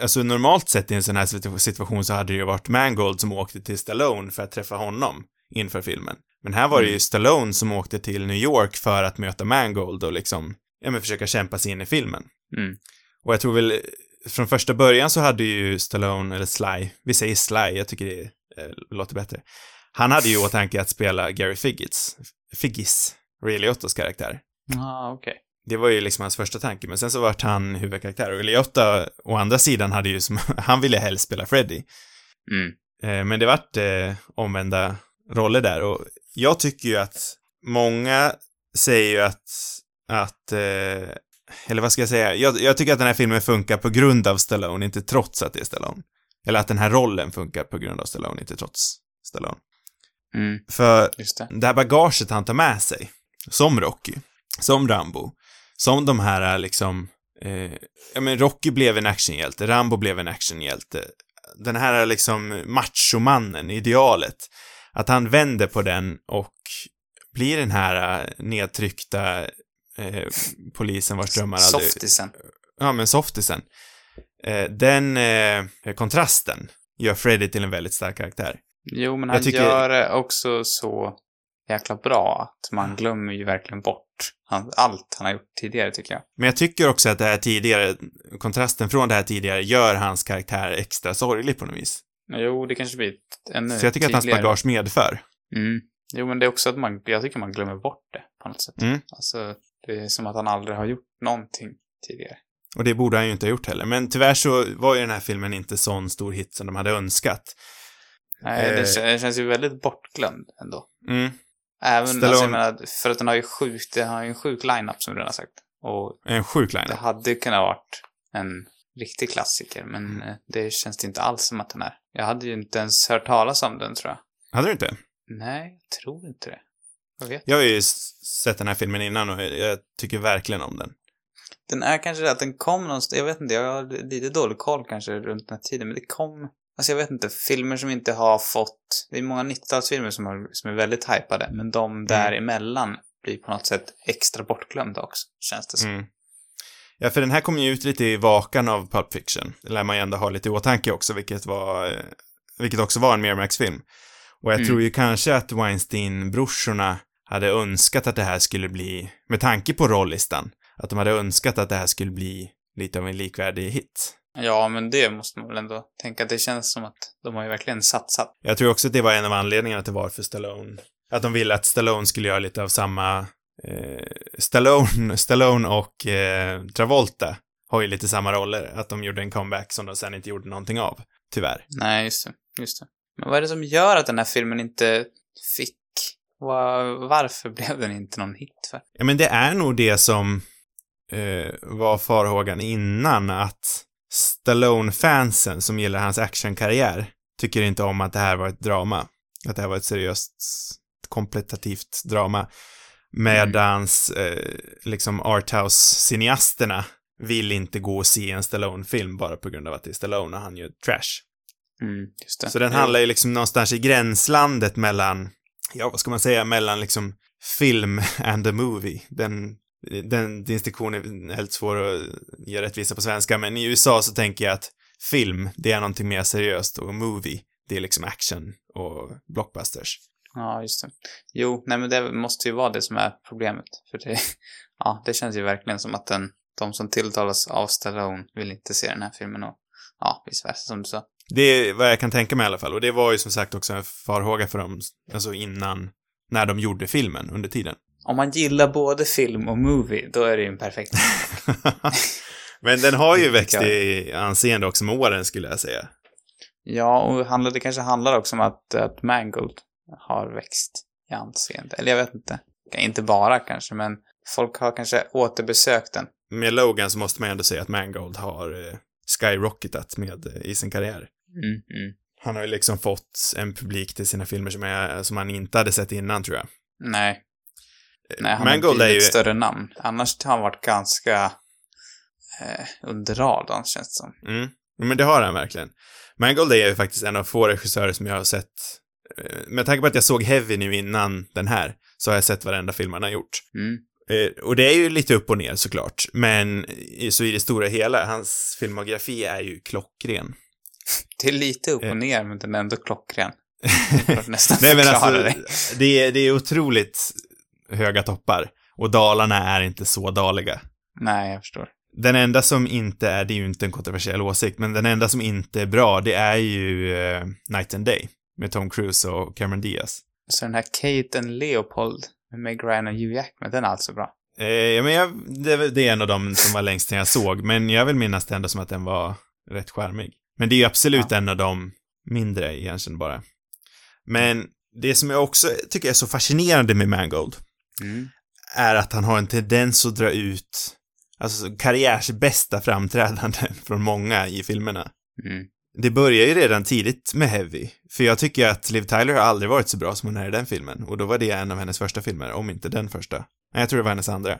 Speaker 1: alltså normalt sett i en sån här situ- situation så hade det ju varit Mangold som åkte till Stallone för att träffa honom inför filmen. Men här var det ju Stallone som åkte till New York för att möta Mangold och liksom, ja men försöka kämpa sig in i filmen.
Speaker 2: Mm.
Speaker 1: Och jag tror väl, från första början så hade ju Stallone, eller Sly, vi säger Sly, jag tycker det eh, låter bättre. Han hade ju åtanke att spela Gary Figgis, Figgis, Ray Liottes karaktär.
Speaker 2: Ah, okej.
Speaker 1: Det var ju liksom hans första tanke, men sen så vart han huvudkaraktär. Och Liotta, å andra sidan, hade ju som, han ville helst spela Freddy.
Speaker 2: Mm.
Speaker 1: Eh, men det vart eh, omvända roller där och jag tycker ju att många säger ju att, att, eh, eller vad ska jag säga? Jag, jag tycker att den här filmen funkar på grund av Stallone, inte trots att det är Stallone. Eller att den här rollen funkar på grund av Stallone, inte trots Stallone.
Speaker 2: Mm.
Speaker 1: För
Speaker 2: Just det.
Speaker 1: det här bagaget han tar med sig, som Rocky, som Rambo, som de här liksom, eh, ja men Rocky blev en actionhjälte, Rambo blev en actionhjälte. Den här liksom machomannen, idealet, att han vänder på den och blir den här eh, nedtryckta eh, polisen vars drömmar aldrig...
Speaker 2: Softisen.
Speaker 1: Ja, men softisen. Eh, den eh, kontrasten gör Freddy till en väldigt stark karaktär.
Speaker 2: Jo, men han
Speaker 1: tycker-
Speaker 2: gör det också så jäkla bra att man glömmer ju verkligen bort allt han har gjort tidigare, tycker jag.
Speaker 1: Men jag tycker också att det här tidigare, kontrasten från det här tidigare gör hans karaktär extra sorglig på något vis.
Speaker 2: Jo, det kanske blir ännu
Speaker 1: Så jag tycker att hans bagage medför.
Speaker 2: Mm. Jo, men det är också att man, jag tycker man glömmer bort det på något sätt.
Speaker 1: Mm.
Speaker 2: Alltså, det är som att han aldrig har gjort någonting tidigare.
Speaker 1: Och det borde han ju inte ha gjort heller. Men tyvärr så var ju den här filmen inte sån stor hit som de hade önskat.
Speaker 2: Nej,
Speaker 1: Eh.
Speaker 2: det känns ju väldigt bortglömd ändå.
Speaker 1: Mm.
Speaker 2: Även,
Speaker 1: Stallone-
Speaker 2: alltså, jag menar, för att den har ju sjukt, den har ju en sjuk line-up som du redan har sagt. Och
Speaker 1: En sjuk
Speaker 2: det
Speaker 1: line.
Speaker 2: hade kunnat varit en riktig klassiker, men eh, det känns det inte alls som att den är. Jag hade ju inte ens hört talas om den, tror jag.
Speaker 1: Hade du inte?
Speaker 2: Nej, jag tror inte det. Jag vet.
Speaker 1: Jag har ju sett den här filmen innan och jag tycker verkligen om den.
Speaker 2: Den är kanske det att den kom någonstans, jag vet inte, jag har lite dålig koll kanske runt den här tiden, men det kom, alltså jag vet inte, filmer som inte har fått, det är många 90-talsfilmer som, har, som är väldigt hypade, men de däremellan blir på något sätt extra bortglömda också, känns det som.
Speaker 1: Mm. Ja, för den här kom ju ut lite i vakan av Pulp Fiction. Det lär man ju ändå ha lite i åtanke också, vilket var, eh, vilket också var en Miramax-film. Och jag
Speaker 2: Mm.
Speaker 1: tror ju kanske att Weinstein-brorsorna hade önskat att det här skulle bli, med tanke på rollistan, att de hade önskat att det här skulle bli lite av en likvärdig hit.
Speaker 2: Ja, men det måste man väl ändå tänka, det känns som att de har ju verkligen satsat.
Speaker 1: Jag tror också att det var en av anledningarna till varför Stallone, att de ville att Stallone skulle göra lite av samma, eh, Stallone, Stallone och eh, Travolta har ju lite samma roller, att de gjorde en comeback som de sen inte gjorde någonting av, tyvärr.
Speaker 2: Nej, just det, just det. Men vad är det som gör att den här filmen inte fick, var, varför blev den inte någon hit för?
Speaker 1: Ja, men det är nog det som eh, var farhågan innan, att Stallone-fansen som gillar hans actionkarriär tycker inte om att det här var ett drama. Att det här var ett seriöst, kompletitativt drama. Medans eh, liksom arthouse-cineasterna vill inte gå och se en Stallone-film bara på grund av att det är Stallone och han gör trash.
Speaker 2: Mm.
Speaker 1: Så den handlar ju liksom någonstans i gränslandet mellan, ja vad ska man säga, mellan liksom film and a movie. Den, den distinktionen är helt svår att ge rättvisa på svenska, men i USA så tänker jag att film, det är någonting mer seriöst och movie, det är liksom action och blockbusters.
Speaker 2: Ja, just det. Jo, nej men det måste ju vara det som är problemet. För det, ja, det känns ju verkligen som att den, de som tilltalas av Stallone vill inte se den här filmen och ja, vice versa som du sa.
Speaker 1: Det är vad jag kan tänka mig i alla fall. Och det var ju som sagt också en farhåga för dem, alltså innan, när de gjorde filmen under tiden.
Speaker 2: Om man gillar både film och movie, då är det ju en perfekt
Speaker 1: Men den har ju växt i anseende också med åren skulle jag säga.
Speaker 2: Ja, och det kanske handlar också om att, att Mangold har växt i anseende. Eller jag vet inte. Inte bara kanske, men folk har kanske återbesökt den.
Speaker 1: Med Logan så måste man ju ändå säga att Mangold har eh, skyrocketat med, eh, i sin karriär.
Speaker 2: Mm, mm.
Speaker 1: Han har ju liksom fått en publik till sina filmer som, är, som han inte hade sett innan tror jag.
Speaker 2: Nej. Nej, han
Speaker 1: Mangold är ju-
Speaker 2: ett större namn. Annars har han varit ganska eh, under radarn, känns det som.
Speaker 1: Mm. Men det har han verkligen. Mangold är ju faktiskt en av få regissörer som jag har sett. eh, Med tanke på att jag såg Heavy nu innan den här, så har jag sett varenda film han har gjort.
Speaker 2: Mm.
Speaker 1: Eh, Och det är ju lite upp och ner såklart, men så i det stora hela, hans filmografi är ju klockren.
Speaker 2: Det är lite upp
Speaker 1: Eh.
Speaker 2: och ner, men den är ändå klockren. Nästan
Speaker 1: Nej men alltså, det är, det är otroligt höga toppar. Och dalarna är inte så daliga.
Speaker 2: Nej, jag förstår.
Speaker 1: Den enda som inte är, det är ju inte en kontroversiell åsikt, men den enda som inte är bra, det är ju eh, Night and Day med Tom Cruise och Cameron Diaz.
Speaker 2: Så den här Kate and Leopold med Meg Ryan och Hugh Jackman, den är alltså bra.
Speaker 1: Eh, ja, men jag, det, det är en av dem som var längst sen jag såg, men jag vill minnas det ändå som att den var rätt charmig. Men det är ju absolut en av de mindre egentligen bara. Men det som jag också tycker är så fascinerande med Mangold
Speaker 2: Mm.
Speaker 1: är att han har en tendens att dra ut, alltså karriärsbästa framträdanden från många i filmerna.
Speaker 2: Mm.
Speaker 1: Det börjar ju redan tidigt med Heavy, för jag tycker att Liv Tyler har aldrig varit så bra som hon är i den filmen, och då var det en av hennes första filmer, om inte den första. Nej, jag tror det var hennes andra.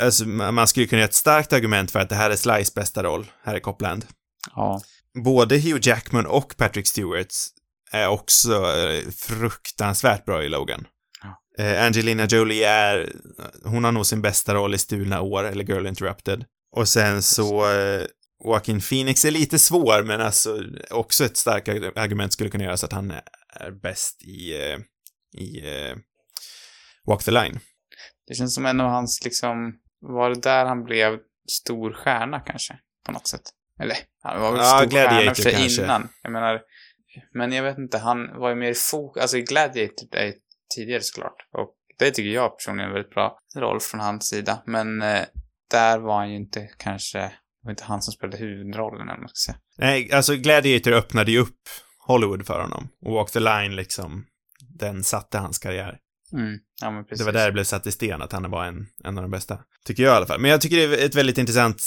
Speaker 1: Alltså, man skulle kunna göra ett starkt argument för att det här är Slice bästa roll, här är Copland.
Speaker 2: Ja.
Speaker 1: Både Hugh Jackman och Patrick Stewart är också eh, fruktansvärt bra i Logan. Eh, Angelina Jolie är, hon har nog sin bästa roll i Stulna år, eller Girl Interrupted. Och sen så, eh, Joaquin Phoenix är lite svår, men alltså också ett starkt argument skulle kunna göras att han är bäst i, eh, i Walk the Line.
Speaker 2: Det känns som en av hans, liksom, var det där han blev stor stjärna kanske? På något sätt. Eller, han var väl
Speaker 1: Ja,
Speaker 2: stor stjärna för sig
Speaker 1: kanske.
Speaker 2: innan. Jag menar, men jag vet inte, han var ju mer i fokus, alltså i Gladiator är ju tidigare såklart. Och det tycker jag personligen är en väldigt bra roll från hans sida. Men eh, där var han ju inte kanske, det var inte han som spelade huvudrollen eller man ska säga.
Speaker 1: Nej, alltså Gladiator öppnade ju upp Hollywood för honom. Och Walk the Line liksom, den satte hans karriär.
Speaker 2: Mm. Ja, men precis.
Speaker 1: Det var där det blev satt i sten att han var en, en av de bästa. Tycker jag i alla fall. Men jag tycker det är ett väldigt intressant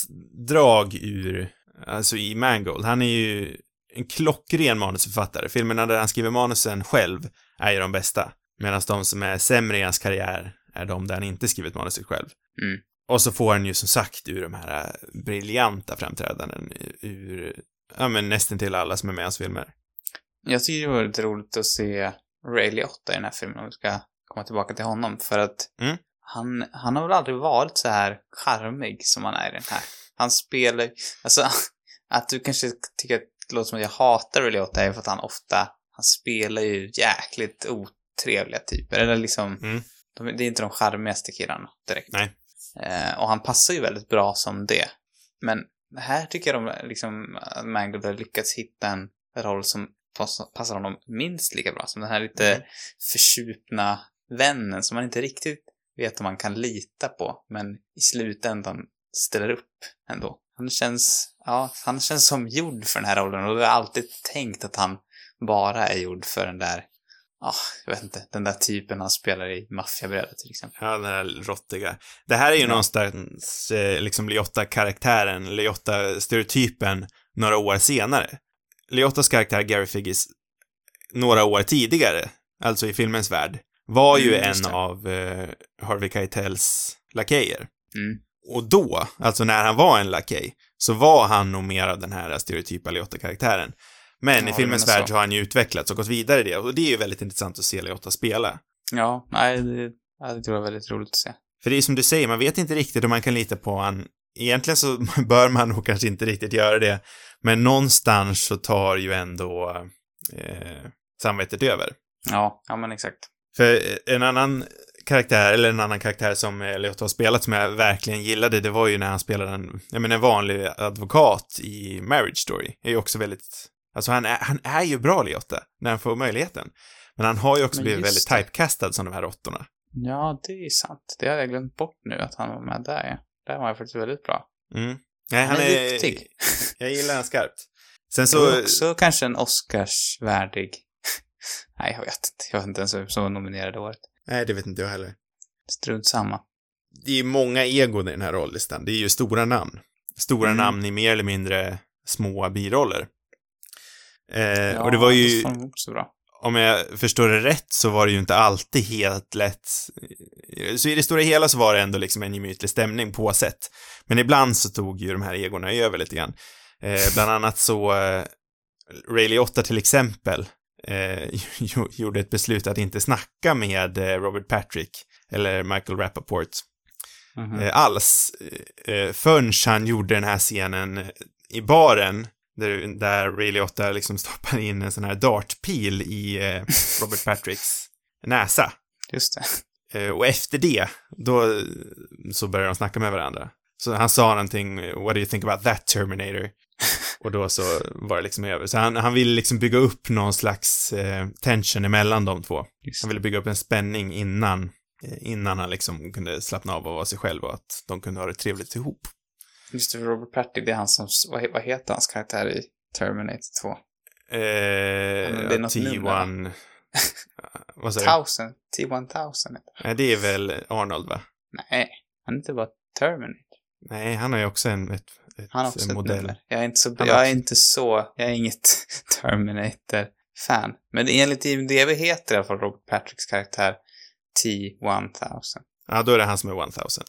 Speaker 1: drag ur, alltså i Mangold. Han är ju en klockren manusförfattare. Filmerna där han skriver manusen själv är ju de bästa. Medan de som är sämre i hans karriär är de där han inte skrivit manuset själv.
Speaker 2: Mm.
Speaker 1: Och så får han ju som sagt ur de här äh, briljanta framträdanden ur, ja men nästan till alla som är med i hans filmer.
Speaker 2: Jag tycker det var lite roligt att se Ray Liotta i den här filmen, om vi ska komma tillbaka till honom, för att
Speaker 1: Mm.
Speaker 2: han, han har väl aldrig varit så här charmig som han är i den här. Han spelar alltså, att du kanske tycker att det låter som att jag hatar Ray Liotta är för att han ofta, han spelar ju jäkligt otrevliga typer, eller liksom,
Speaker 1: Mm.
Speaker 2: de, det är inte de charmigaste killarna direkt.
Speaker 1: Nej.
Speaker 2: Eh, och han passar ju väldigt bra som det. Men här tycker jag de, liksom, att Mangold har lyckats hitta en roll som pass- passar honom minst lika bra som den här lite
Speaker 1: Mm.
Speaker 2: försupna vännen som man inte riktigt vet om man kan lita på, men i slutändan ställer upp ändå. Han känns, ja, han känns som gjord för den här rollen och jag har alltid tänkt att han bara är gjord för den där, ja, jag vet inte, den där typen han spelar i Maffiabrödet till exempel.
Speaker 1: Ja, den här råttiga. Det här är ju
Speaker 2: Ja.
Speaker 1: någonstans eh, liksom Liotta-karaktären, Liotta-stereotypen några år senare. Liottas karaktär Gary Figgis några år tidigare, alltså i filmens värld, var ju
Speaker 2: Mm,
Speaker 1: en av eh, Harvey Keitels lakejer.
Speaker 2: Mm.
Speaker 1: Och då, alltså när han var en lakej, så var han nog mer av den här stereotypa Liotta-karaktären. Men
Speaker 2: Ja,
Speaker 1: i filmens värld
Speaker 2: så.
Speaker 1: så har han ju utvecklats och gått vidare i det, och det är ju väldigt intressant att se Liotta spela.
Speaker 2: Ja, nej, det, det tror jag var väldigt roligt att se.
Speaker 1: För det är som du säger, man vet inte riktigt om man kan lita på han. Egentligen så bör man nog kanske inte riktigt göra det, men någonstans så tar ju ändå eh, samvetet över.
Speaker 2: Ja, ja men exakt.
Speaker 1: För en annan karaktär, eller en annan karaktär som Elliot har spelat som jag verkligen gillade, det var ju när han spelade en, jag menar en vanlig advokat i Marriage Story. Det är ju också väldigt, alltså han är, han är ju bra Liotta, när han får möjligheten. Men han har ju också blivit väldigt
Speaker 2: det.
Speaker 1: typecastad som de här råttorna.
Speaker 2: Ja, det är sant. Det hade jag glömt bort nu att han var med där. Där var han faktiskt väldigt bra.
Speaker 1: Mm. Nej, han,
Speaker 2: Han är
Speaker 1: är,
Speaker 2: duktig.
Speaker 1: Jag gillar han skarpt. Sen
Speaker 2: Så...
Speaker 1: så,
Speaker 2: också kanske en Oscarsvärdig... Nej, jag vet inte. Jag vet inte ens vem som var nominerad det året.
Speaker 1: nej det vet inte jag heller.
Speaker 2: Strunt samma.
Speaker 1: Det är många egon i den här rollistan. Det är ju stora namn. Stora
Speaker 2: Mm.
Speaker 1: namn i mer eller mindre små biroller. Eh,
Speaker 2: Ja,
Speaker 1: och det var ju,
Speaker 2: får de också bra.
Speaker 1: om jag förstår det rätt så var det ju inte alltid helt lätt. Så i det stora hela så var det ändå liksom en gemytlig stämning på sätt. Men ibland så tog ju de här egorna över lite grann. Eh, bland annat så, eh, Ray Liotta till exempel, eh, gjo- gjorde ett beslut att inte snacka med eh, Robert Patrick eller Michael Rappaport
Speaker 2: Mhm.
Speaker 1: eh, alls eh, förrän han gjorde den här scenen i baren där, där Ray Liotta liksom stoppar in en sån här dartpil i eh, Robert Patricks näsa.
Speaker 2: Just det.
Speaker 1: Eh, och efter det, då eh, så började de snacka med varandra. Så han sa någonting, what do you think about that Terminator? Och då så var det liksom över. Så han, han ville liksom bygga upp någon slags eh, tension emellan de två.
Speaker 2: Just
Speaker 1: Han ville bygga upp en spänning innan, eh, innan han liksom kunde slappna av och vara sig själv och att de kunde ha det trevligt ihop.
Speaker 2: Just det, Robert Patty, det är han som... Vad, vad heter hans karaktär i Terminator 2?
Speaker 1: Eh,
Speaker 2: det är något
Speaker 1: T1... Vad sa du?
Speaker 2: Thousand? T-1000 heter
Speaker 1: Nej, det är väl Arnold, va?
Speaker 2: Nej, han är inte bara Terminator.
Speaker 1: Nej, han har ju också en ett, ett
Speaker 2: Han har också
Speaker 1: modell.
Speaker 2: ett nummer. Jag är inte så...
Speaker 1: Han
Speaker 2: Jag
Speaker 1: har
Speaker 2: är
Speaker 1: också-
Speaker 2: inte så... Jag är inget Terminator-fan. Men enligt IMDB heter i alla fall Robert Patricks karaktär T-1000.
Speaker 1: Ja, då är det han som är 1000.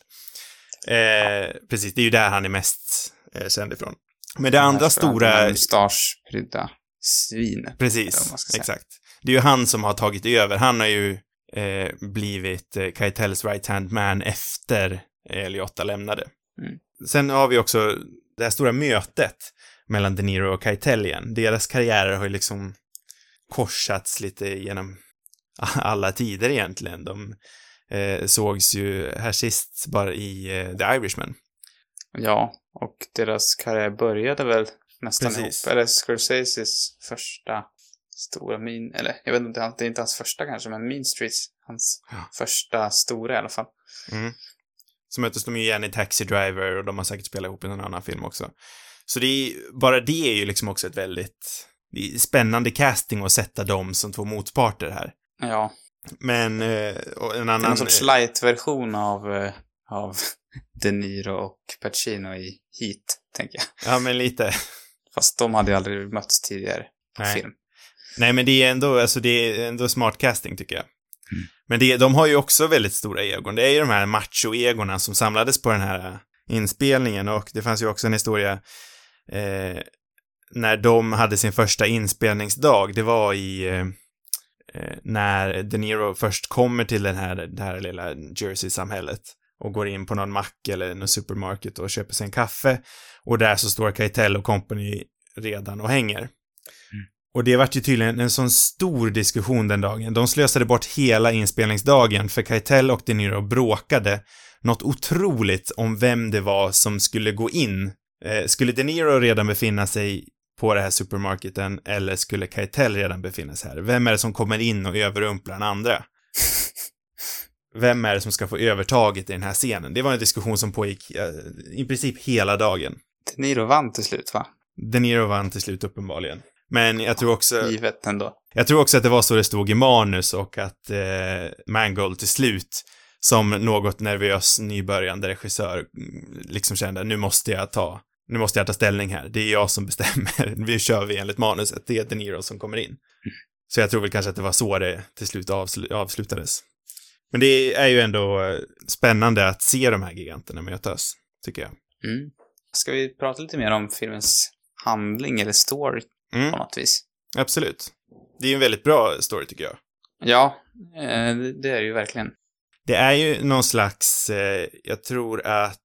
Speaker 1: Eh, Precis, det är ju där han är mest eh, känd ifrån. Men det andra stora...
Speaker 2: mustaschprydda svinet.
Speaker 1: Precis, exakt. Det är ju han som har tagit över. Han har ju eh, blivit eh, Keitels right hand man efter eh, Liotta lämnade.
Speaker 2: Mm.
Speaker 1: Sen har vi också det här stora mötet mellan De Niro och Keitel igen. Deras karriärer har ju liksom korsats lite genom alla tider egentligen. De eh, sågs ju här sist bara i eh, The Irishman.
Speaker 2: Ja, och deras karriär började väl nästan
Speaker 1: Precis.
Speaker 2: ihop. Eller Scorseses första stora min... Eller jag vet inte, det är inte hans första kanske, men Mean Streets. Hans
Speaker 1: Ja.
Speaker 2: första stora i alla fall.
Speaker 1: Mm. Så möttes de ju igen i Taxi Driver och de har säkert spelat ihop i någon annan film också. Så det är, bara det är ju liksom också ett väldigt spännande casting att sätta dem som två motparter här.
Speaker 2: Ja,
Speaker 1: Men, eh, en annan...
Speaker 2: någon sorts light-version av, eh, av De Niro och Pacino i Heat, tänker jag.
Speaker 1: Ja, men lite.
Speaker 2: Fast de hade ju aldrig mötts tidigare på
Speaker 1: Nej.
Speaker 2: film.
Speaker 1: Nej, men det är ändå, alltså det är ändå smart casting tycker jag. Men det, de har ju också väldigt stora egon. Det är ju de här macho-egorna som samlades på den här eh, inspelningen och det fanns ju också en historia eh, när de hade sin första inspelningsdag. Det var i eh, eh, när De Niro först kommer till den här, det här lilla Jersey-samhället och går in på någon mack eller någon supermarket och köper sig en kaffe och där så står Keitel och company redan och hänger. Och det vart ju tydligen en sån stor diskussion den dagen. De slösade bort hela inspelningsdagen för Keitel och De Niro bråkade något otroligt om vem det var som skulle gå in. Eh, skulle De Niro redan befinna sig på det här supermarketen eller skulle Keitel redan befinna sig här? Vem är det som kommer in och överrumplar den andra? Vem är det som ska få övertaget i den här scenen? Det var en diskussion som pågick eh, i princip hela dagen.
Speaker 2: De Niro vann till slut, va?
Speaker 1: De Niro vann till slut uppenbarligen. Men jag tror också...
Speaker 2: Givet ändå.
Speaker 1: Jag tror också att det var så det stod i manus och att eh, Mangold till slut, som något nervös nybörjande regissör, mm, liksom kände nu måste jag ta, nu måste jag ta ställning här. Det är jag som bestämmer. Nu kör vi enligt manuset. Det är De Niro som kommer in. Så jag tror väl kanske att det var så det till slut avslu- avslutades. Men det är ju ändå eh, spännande att se de här giganterna mötas, tycker jag.
Speaker 2: Mm. Ska vi prata lite mer om filmens handling eller story
Speaker 1: Mm,
Speaker 2: på något vis?
Speaker 1: absolut. Det är ju en väldigt bra story, tycker jag.
Speaker 2: Ja, eh, det är det ju verkligen.
Speaker 1: Det är ju någon slags, eh, jag tror att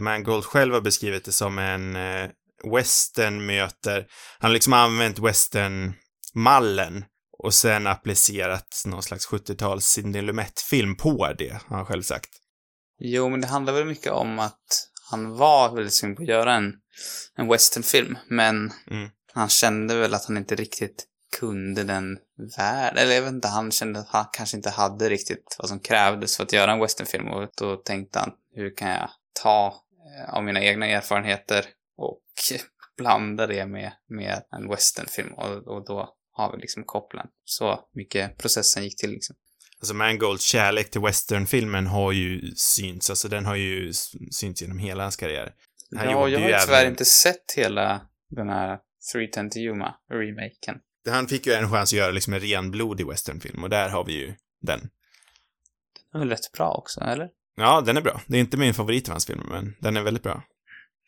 Speaker 1: Mangold själv har beskrivit det som en eh, western möter, han har liksom använt western-mallen och sen applicerat någon slags 70-tals Sidney Lumet-film på det, har han själv sagt.
Speaker 2: Jo, men det handlar väl mycket om att han var väldigt sugen på att göra en, en westernfilm, men
Speaker 1: Mm.
Speaker 2: han kände väl att han inte riktigt kunde den världen. Eller jag vet inte, han kände att han kanske inte hade riktigt vad som krävdes för att göra en westernfilm och då tänkte han, hur kan jag ta eh, av mina egna erfarenheter och blanda det med, med en westernfilm och, och då har vi liksom kopplen. Så mycket processen gick till liksom.
Speaker 1: Alltså Mangolds kärlek till westernfilmen har ju synts, alltså den har ju synts genom hela hans karriär. Han
Speaker 2: ja, jag har
Speaker 1: ju
Speaker 2: ju tyvärr
Speaker 1: även-
Speaker 2: inte sett hela den här 310 to Yuma, remaken.
Speaker 1: Han fick ju en chans att göra liksom en renblodig westernfilm och där har vi ju den.
Speaker 2: Den är väl rätt bra också, eller?
Speaker 1: Ja, den är bra. Det är inte min favorit av hans filmer, men den är väldigt bra.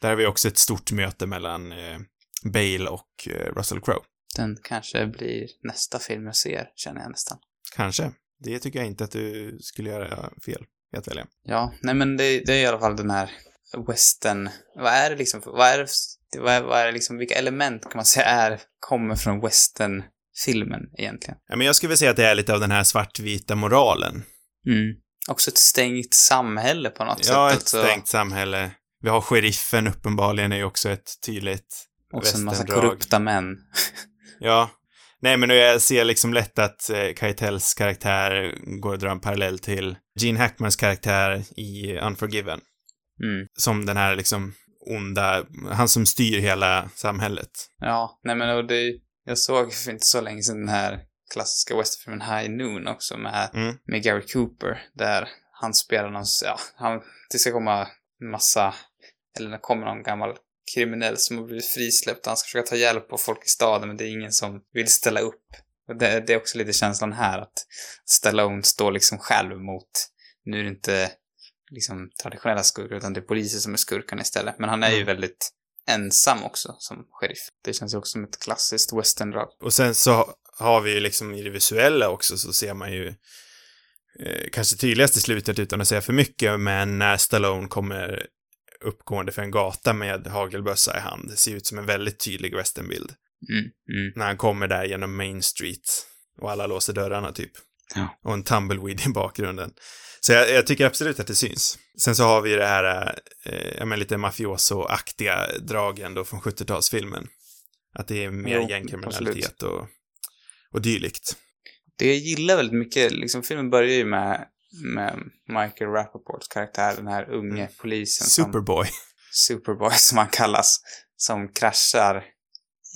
Speaker 1: Där har vi också ett stort möte mellan eh, Bale och eh, Russell Crowe.
Speaker 2: Den kanske blir nästa film jag ser, känner jag nästan.
Speaker 1: Kanske. Det tycker jag inte att du skulle göra fel i att välja.
Speaker 2: Ja, nej men det, det är i alla fall den här western... Vad är det liksom? Vad är det, vad är, vad är det liksom, vilka element kan man säga är, kommer från western-filmen egentligen?
Speaker 1: Ja, men jag skulle vilja säga att det är lite av den här svartvita moralen.
Speaker 2: Mm. Också ett stängt samhälle på något sätt.
Speaker 1: Ja, ett
Speaker 2: alltså.
Speaker 1: stängt samhälle. Vi har sheriffen uppenbarligen är ju också ett tydligt
Speaker 2: Och en massa korrupta män.
Speaker 1: Ja. Nej, men jag ser liksom lätt att eh, Keitels karaktär går att dra en parallell till Gene Hackmans karaktär i Unforgiven.
Speaker 2: Mm.
Speaker 1: Som den här liksom onda, han som styr hela samhället.
Speaker 2: Ja, nej men och det, jag såg för inte så länge sedan den här klassiska westernfilmen High Noon också med,
Speaker 1: Mm.
Speaker 2: med Gary Cooper, där han spelar någon, ja, han, det ska komma massa, eller det kommer någon gammal kriminell som har blivit frisläppt och han ska försöka ta hjälp av folk i staden men det är ingen som vill ställa upp. Och det, det är också lite känslan här att Stallone står liksom själv mot, nu är det inte liksom traditionella skurkar utan det är poliser som är skurkarna istället. Men han är ju
Speaker 1: Mm.
Speaker 2: väldigt ensam också som sheriff. Det känns ju också som ett klassiskt westerndrag.
Speaker 1: Och sen så har vi ju liksom i det visuella också så ser man ju eh, kanske tydligast i slutet utan att säga för mycket, men när Stallone kommer uppgående för en gata med hagelbössa i hand. Det ser ut som en väldigt tydlig westernbild.
Speaker 2: Mm, mm.
Speaker 1: När han kommer där genom Main Street och alla låser dörrarna typ.
Speaker 2: Ja.
Speaker 1: Och en tumbleweed i bakgrunden. Så jag, jag tycker absolut att det syns. Sen så har vi det här, eh, ja men lite mafioso-aktiga dragen då från 70-talsfilmen. Att det är mer
Speaker 2: Jo,
Speaker 1: gängkriminalitet och, och dylikt.
Speaker 2: Det jag gillar väldigt mycket, liksom filmen börjar ju med, med Michael Rappaports karaktär, den här unge
Speaker 1: Mm.
Speaker 2: polisen som
Speaker 1: Superboy.
Speaker 2: Superboy som han kallas, som kraschar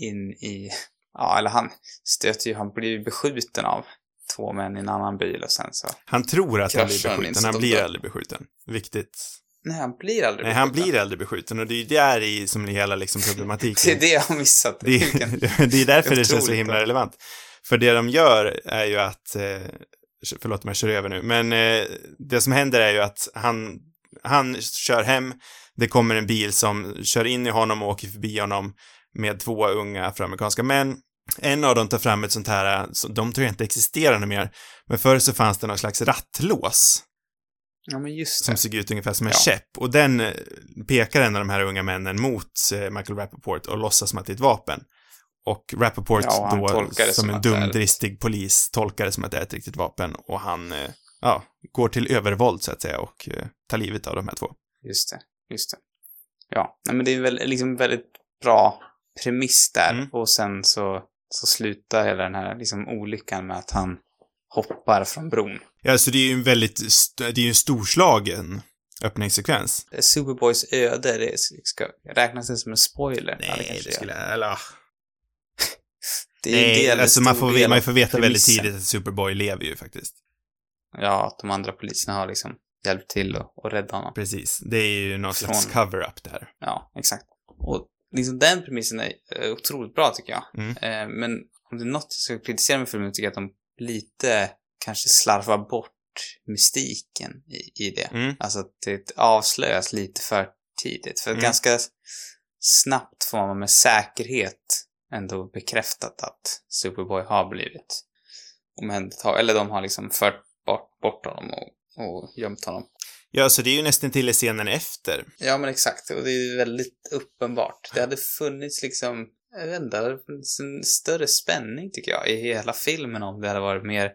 Speaker 2: in i, ja eller han stöter ju, han blir ju beskjuten av två män i en annan bil och sen så,
Speaker 1: Han tror att han blir beskjuten, han blir aldrig beskjuten. Viktigt.
Speaker 2: nej han blir aldrig
Speaker 1: Nej, han
Speaker 2: beskjuten.
Speaker 1: blir aldrig beskjuten och det är ju där i som hela liksom problematiken.
Speaker 2: Det är det jag har missat.
Speaker 1: Det är, det är därför det känns så himla relevant. För det de gör är ju att, eh, förlåt om jag kör över nu, men eh, det som händer är ju att han, han kör hem, det kommer en bil som kör in i honom och åker förbi honom med två unga afroamerikanska män. En av dem tar fram ett sånt här, så- de tror jag inte existerar mer, men förr så fanns det någon slags rattlås
Speaker 2: Ja men just
Speaker 1: som
Speaker 2: det.
Speaker 1: såg ut ungefär som en
Speaker 2: Ja.
Speaker 1: käpp. Och den eh, pekar en av de här unga männen mot eh, Michael Rappaport och låtsas som att det är ett vapen. Och Rappaport
Speaker 2: Ja, och
Speaker 1: då,
Speaker 2: det
Speaker 1: som,
Speaker 2: som
Speaker 1: en
Speaker 2: det är
Speaker 1: dumdristig polis, tolkar det som att det är ett riktigt vapen. Och han, eh, ja, går till övervåld så att säga och eh, tar livet av de här två.
Speaker 2: Just det, just det. Ja, nej men det är väl liksom väldigt bra premiss där.
Speaker 1: Mm.
Speaker 2: Och sen så, så slutar hela den här liksom olyckan med att han hoppar från bron.
Speaker 1: Ja, så det är ju en väldigt, det är ju en storslagen öppningssekvens.
Speaker 2: Superboys öde, det ska räknas det som en spoiler? Ja,
Speaker 1: Nej,
Speaker 2: kanske
Speaker 1: det
Speaker 2: gör.
Speaker 1: skulle, eller ah.
Speaker 2: Det är en
Speaker 1: Nej,
Speaker 2: del-
Speaker 1: alltså man får,
Speaker 2: del
Speaker 1: man får veta väldigt tidigt att Superboy lever ju faktiskt.
Speaker 2: Ja, att de andra poliserna har liksom hjälpt till och, och räddat honom.
Speaker 1: Precis. Det är ju någon slags
Speaker 2: Från-
Speaker 1: cover-up där.
Speaker 2: Ja, exakt. Och liksom den premissen är eh, otroligt bra tycker jag.
Speaker 1: Mm.
Speaker 2: Eh, men om det är något jag ska kritisera med filmen tycker jag att de lite kanske slarvar bort mystiken i, i det.
Speaker 1: Mm.
Speaker 2: Alltså att det avslöjas lite för tidigt. För
Speaker 1: Mm.
Speaker 2: ganska snabbt får man med säkerhet ändå bekräftat att Superboy har blivit omhändertagit, eller de har liksom fört bort, bort honom och, och gömt honom.
Speaker 1: Ja, så det är ju nästan till scenen efter.
Speaker 2: Ja, men exakt. Och det är ju väldigt uppenbart. Det hade funnits liksom, jag vet inte, det hade funnits en större spänning tycker jag i hela filmen om det hade varit mer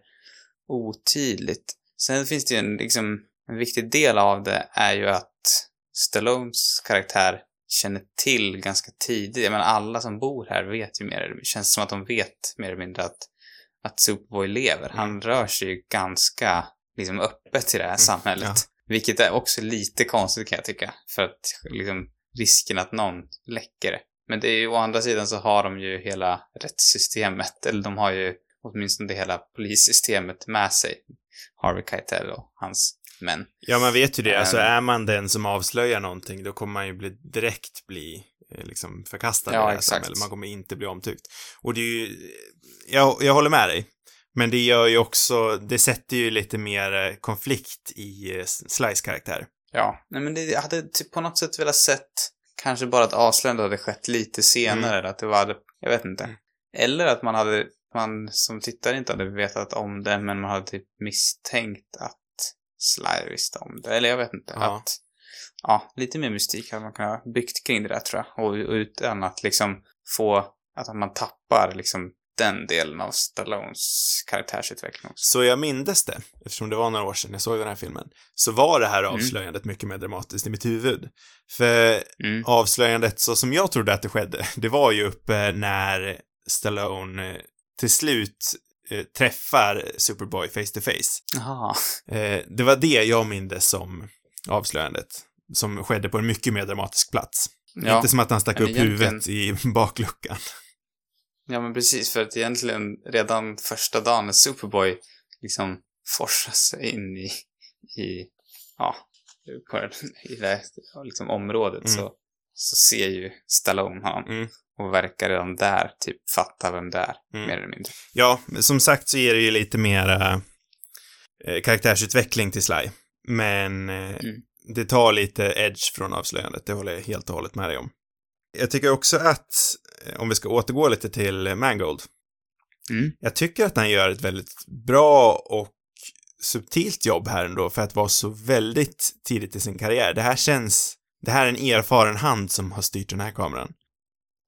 Speaker 2: otydligt. Sen finns det ju en, liksom, en viktig del av det är ju att Stallones karaktär känner till ganska tidigt, jag menar alla som bor här vet ju mer, det känns som att de vet mer eller mindre att, att Superboy lever. Han rör sig ju ganska liksom öppet i det här samhället.
Speaker 1: ja.
Speaker 2: Vilket är också lite konstigt kan jag tycka. För att liksom risken att någon läcker det. Men det är ju å andra sidan så har de ju hela rättssystemet, eller de har ju åtminstone det hela polissystemet med sig. Harvey Keitel och hans män.
Speaker 1: Ja, man vet ju det. Alltså,
Speaker 2: Ehm.
Speaker 1: är man den som avslöjar någonting, då kommer man ju bli, direkt bli eh, liksom förkastad
Speaker 2: Ja,
Speaker 1: i det här samhället. Man kommer inte bli omtyckt. Och det är ju, jag, jag håller med dig. Men det gör ju också, det sätter ju lite mer eh, konflikt i eh, Slice karaktär.
Speaker 2: Ja, nej men det, jag hade typ på något sätt velat sett kanske bara att avslöjandet hade skett lite senare, att det var, jag vet inte.
Speaker 1: Mm.
Speaker 2: Eller att man hade, man som tittare inte hade vetat om det, men man hade typ misstänkt att Sly visste om det. Eller jag vet inte.
Speaker 1: Ja.
Speaker 2: Att, ja, lite mer mystik hade man kunnat byggt kring det där tror jag. Och, och utan att liksom få, att man tappar liksom den delen av Stallones karaktärsutveckling också.
Speaker 1: Så jag mindes det, eftersom det var några år sedan jag såg den här filmen, så var det här
Speaker 2: Mm.
Speaker 1: avslöjandet mycket mer dramatiskt i mitt huvud. För
Speaker 2: Mm.
Speaker 1: avslöjandet så som jag trodde att det skedde, det var ju uppe när Stallone eh, till slut träffar Superboy face to face.
Speaker 2: Jaha.
Speaker 1: Eh, det var det jag mindes som avslöjandet, som skedde på en mycket mer dramatisk plats.
Speaker 2: Ja.
Speaker 1: Inte som att han stack
Speaker 2: men
Speaker 1: upp
Speaker 2: egentligen-
Speaker 1: huvudet i bakluckan.
Speaker 2: Ja, men precis. För att egentligen redan första dagen när Superboy liksom forsar sig in i, i ja, på i det här liksom området
Speaker 1: Mm.
Speaker 2: så, så ser ju Stallone honom.
Speaker 1: Mm.
Speaker 2: Och verkar redan där typ fatta vem det är,
Speaker 1: Mm.
Speaker 2: mer eller mindre.
Speaker 1: Ja, som sagt så ger det ju lite mera eh, karaktärsutveckling till Sly. Men eh,
Speaker 2: Mm.
Speaker 1: det tar lite edge från avslöjandet, det håller jag helt och hållet med dig om. Jag tycker också att, om vi ska återgå lite till Mangold,
Speaker 2: Mm.
Speaker 1: jag tycker att han gör ett väldigt bra och subtilt jobb här ändå för att vara så väldigt tidigt i sin karriär. Det här känns, det här är en erfaren hand som har styrt den här kameran.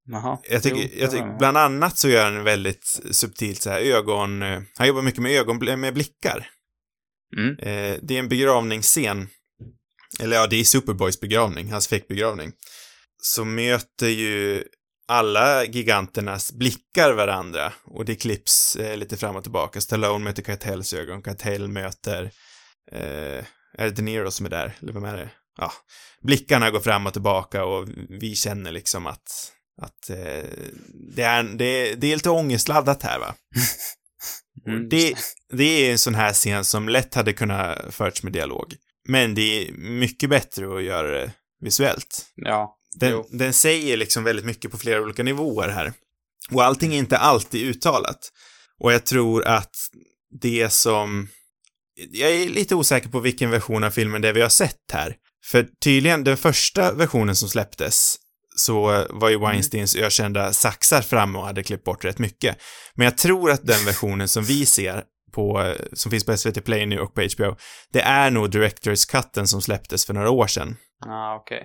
Speaker 2: Jaha.
Speaker 1: Jag tycker,
Speaker 2: Jo,
Speaker 1: jag tycker bland annat så gör han väldigt subtilt så här ögon, eh, han jobbar mycket med ögon, med blickar.
Speaker 2: Mm.
Speaker 1: Eh, det är en begravningsscen, eller ja, det är Superboys begravning, hans fake-begravning. Så möter ju alla giganternas blickar varandra och det klipps eh, lite fram och tillbaka. Stallone möter Keitels ögon, Keitel möter, eh, är det De Niro som är där? Eller vem är det? Ja, blickarna går fram och tillbaka och vi känner liksom att, att eh, det, är, det, det är lite ångestladdat här va?
Speaker 2: Mm.
Speaker 1: Det, det är en sån här scen som lätt hade kunnat förts med dialog. Men det är mycket bättre att göra det visuellt.
Speaker 2: Ja.
Speaker 1: Den, den säger liksom väldigt mycket på flera olika nivåer här. Och allting är inte alltid uttalat. Och jag tror att det som... Jag är lite osäker på vilken version av filmen det är vi har sett här. För tydligen, den första versionen som släpptes så var ju Weinsteins ökända saxar framme och hade klippt bort rätt mycket. Men jag tror att den versionen som vi ser på, som finns på SVT Play nu och på HBO, det är nog Directors Cutten som släpptes för några år sedan.
Speaker 2: Ja, ah, okej.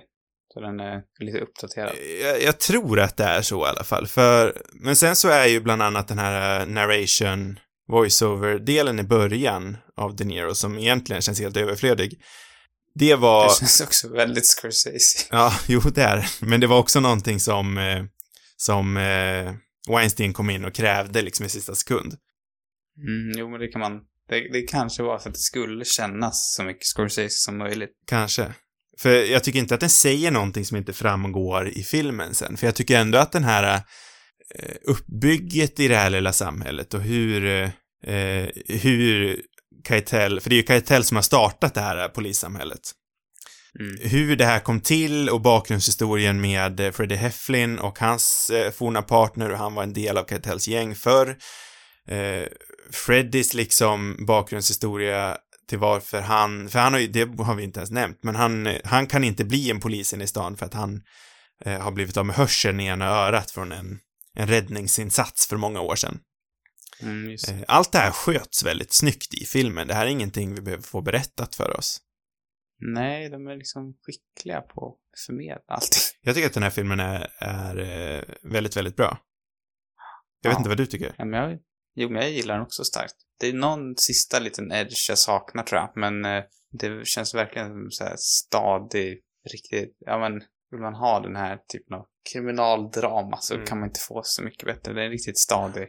Speaker 2: Så den är lite uppdaterad.
Speaker 1: Jag, jag tror att det är så i alla fall, för, men sen så är ju bland annat den här eh, narration, voiceover-delen i början av De Niro som egentligen känns helt överflödig. Det var,
Speaker 2: Det känns också väldigt Scorsese.
Speaker 1: ja, jo det är men det var också någonting som, eh, som eh, Weinstein kom in och krävde liksom i sista sekund.
Speaker 2: Mm, jo, men det kan man... Det, det kanske var för att det skulle kännas så mycket Scorsese som möjligt.
Speaker 1: Kanske. För jag tycker inte att den säger någonting som inte framgår i filmen sen. För jag tycker ändå att den här eh, uppbygget i det här lilla samhället och hur, eh, hur Keitel, för det är ju Keitel som har startat det här polissamhället.
Speaker 2: Mm.
Speaker 1: Hur det här kom till och bakgrundshistorien med eh, Freddie Hefflin och hans eh, forna partner och han var en del av Keitels gäng förr. Eh, Freddys liksom bakgrundshistoria till varför han, för han har ju, det har vi inte ens nämnt, men han, eh, han kan inte bli en polis inne i stan för att han eh, har blivit av med hörseln i ena örat från en, en räddningsinsats för många år sedan.
Speaker 2: Mm.
Speaker 1: Eh, Allt det här sköts väldigt snyggt i filmen. Det här är ingenting vi behöver få berättat för oss.
Speaker 2: Nej, de är liksom skickliga på att förmedla allting.
Speaker 1: Jag tycker att den här filmen är, är eh, väldigt, väldigt bra. Jag vet
Speaker 2: Ja.
Speaker 1: inte vad du tycker.
Speaker 2: Ja, men jag, jo, men jag gillar den också starkt. Det är någon sista liten edge jag saknar tror jag, men eh, det känns verkligen som så här stadig, riktigt, ja men vill man ha den här typen av kriminaldrama så
Speaker 1: Mm.
Speaker 2: kan man inte få så mycket bättre. Det är en riktigt stadig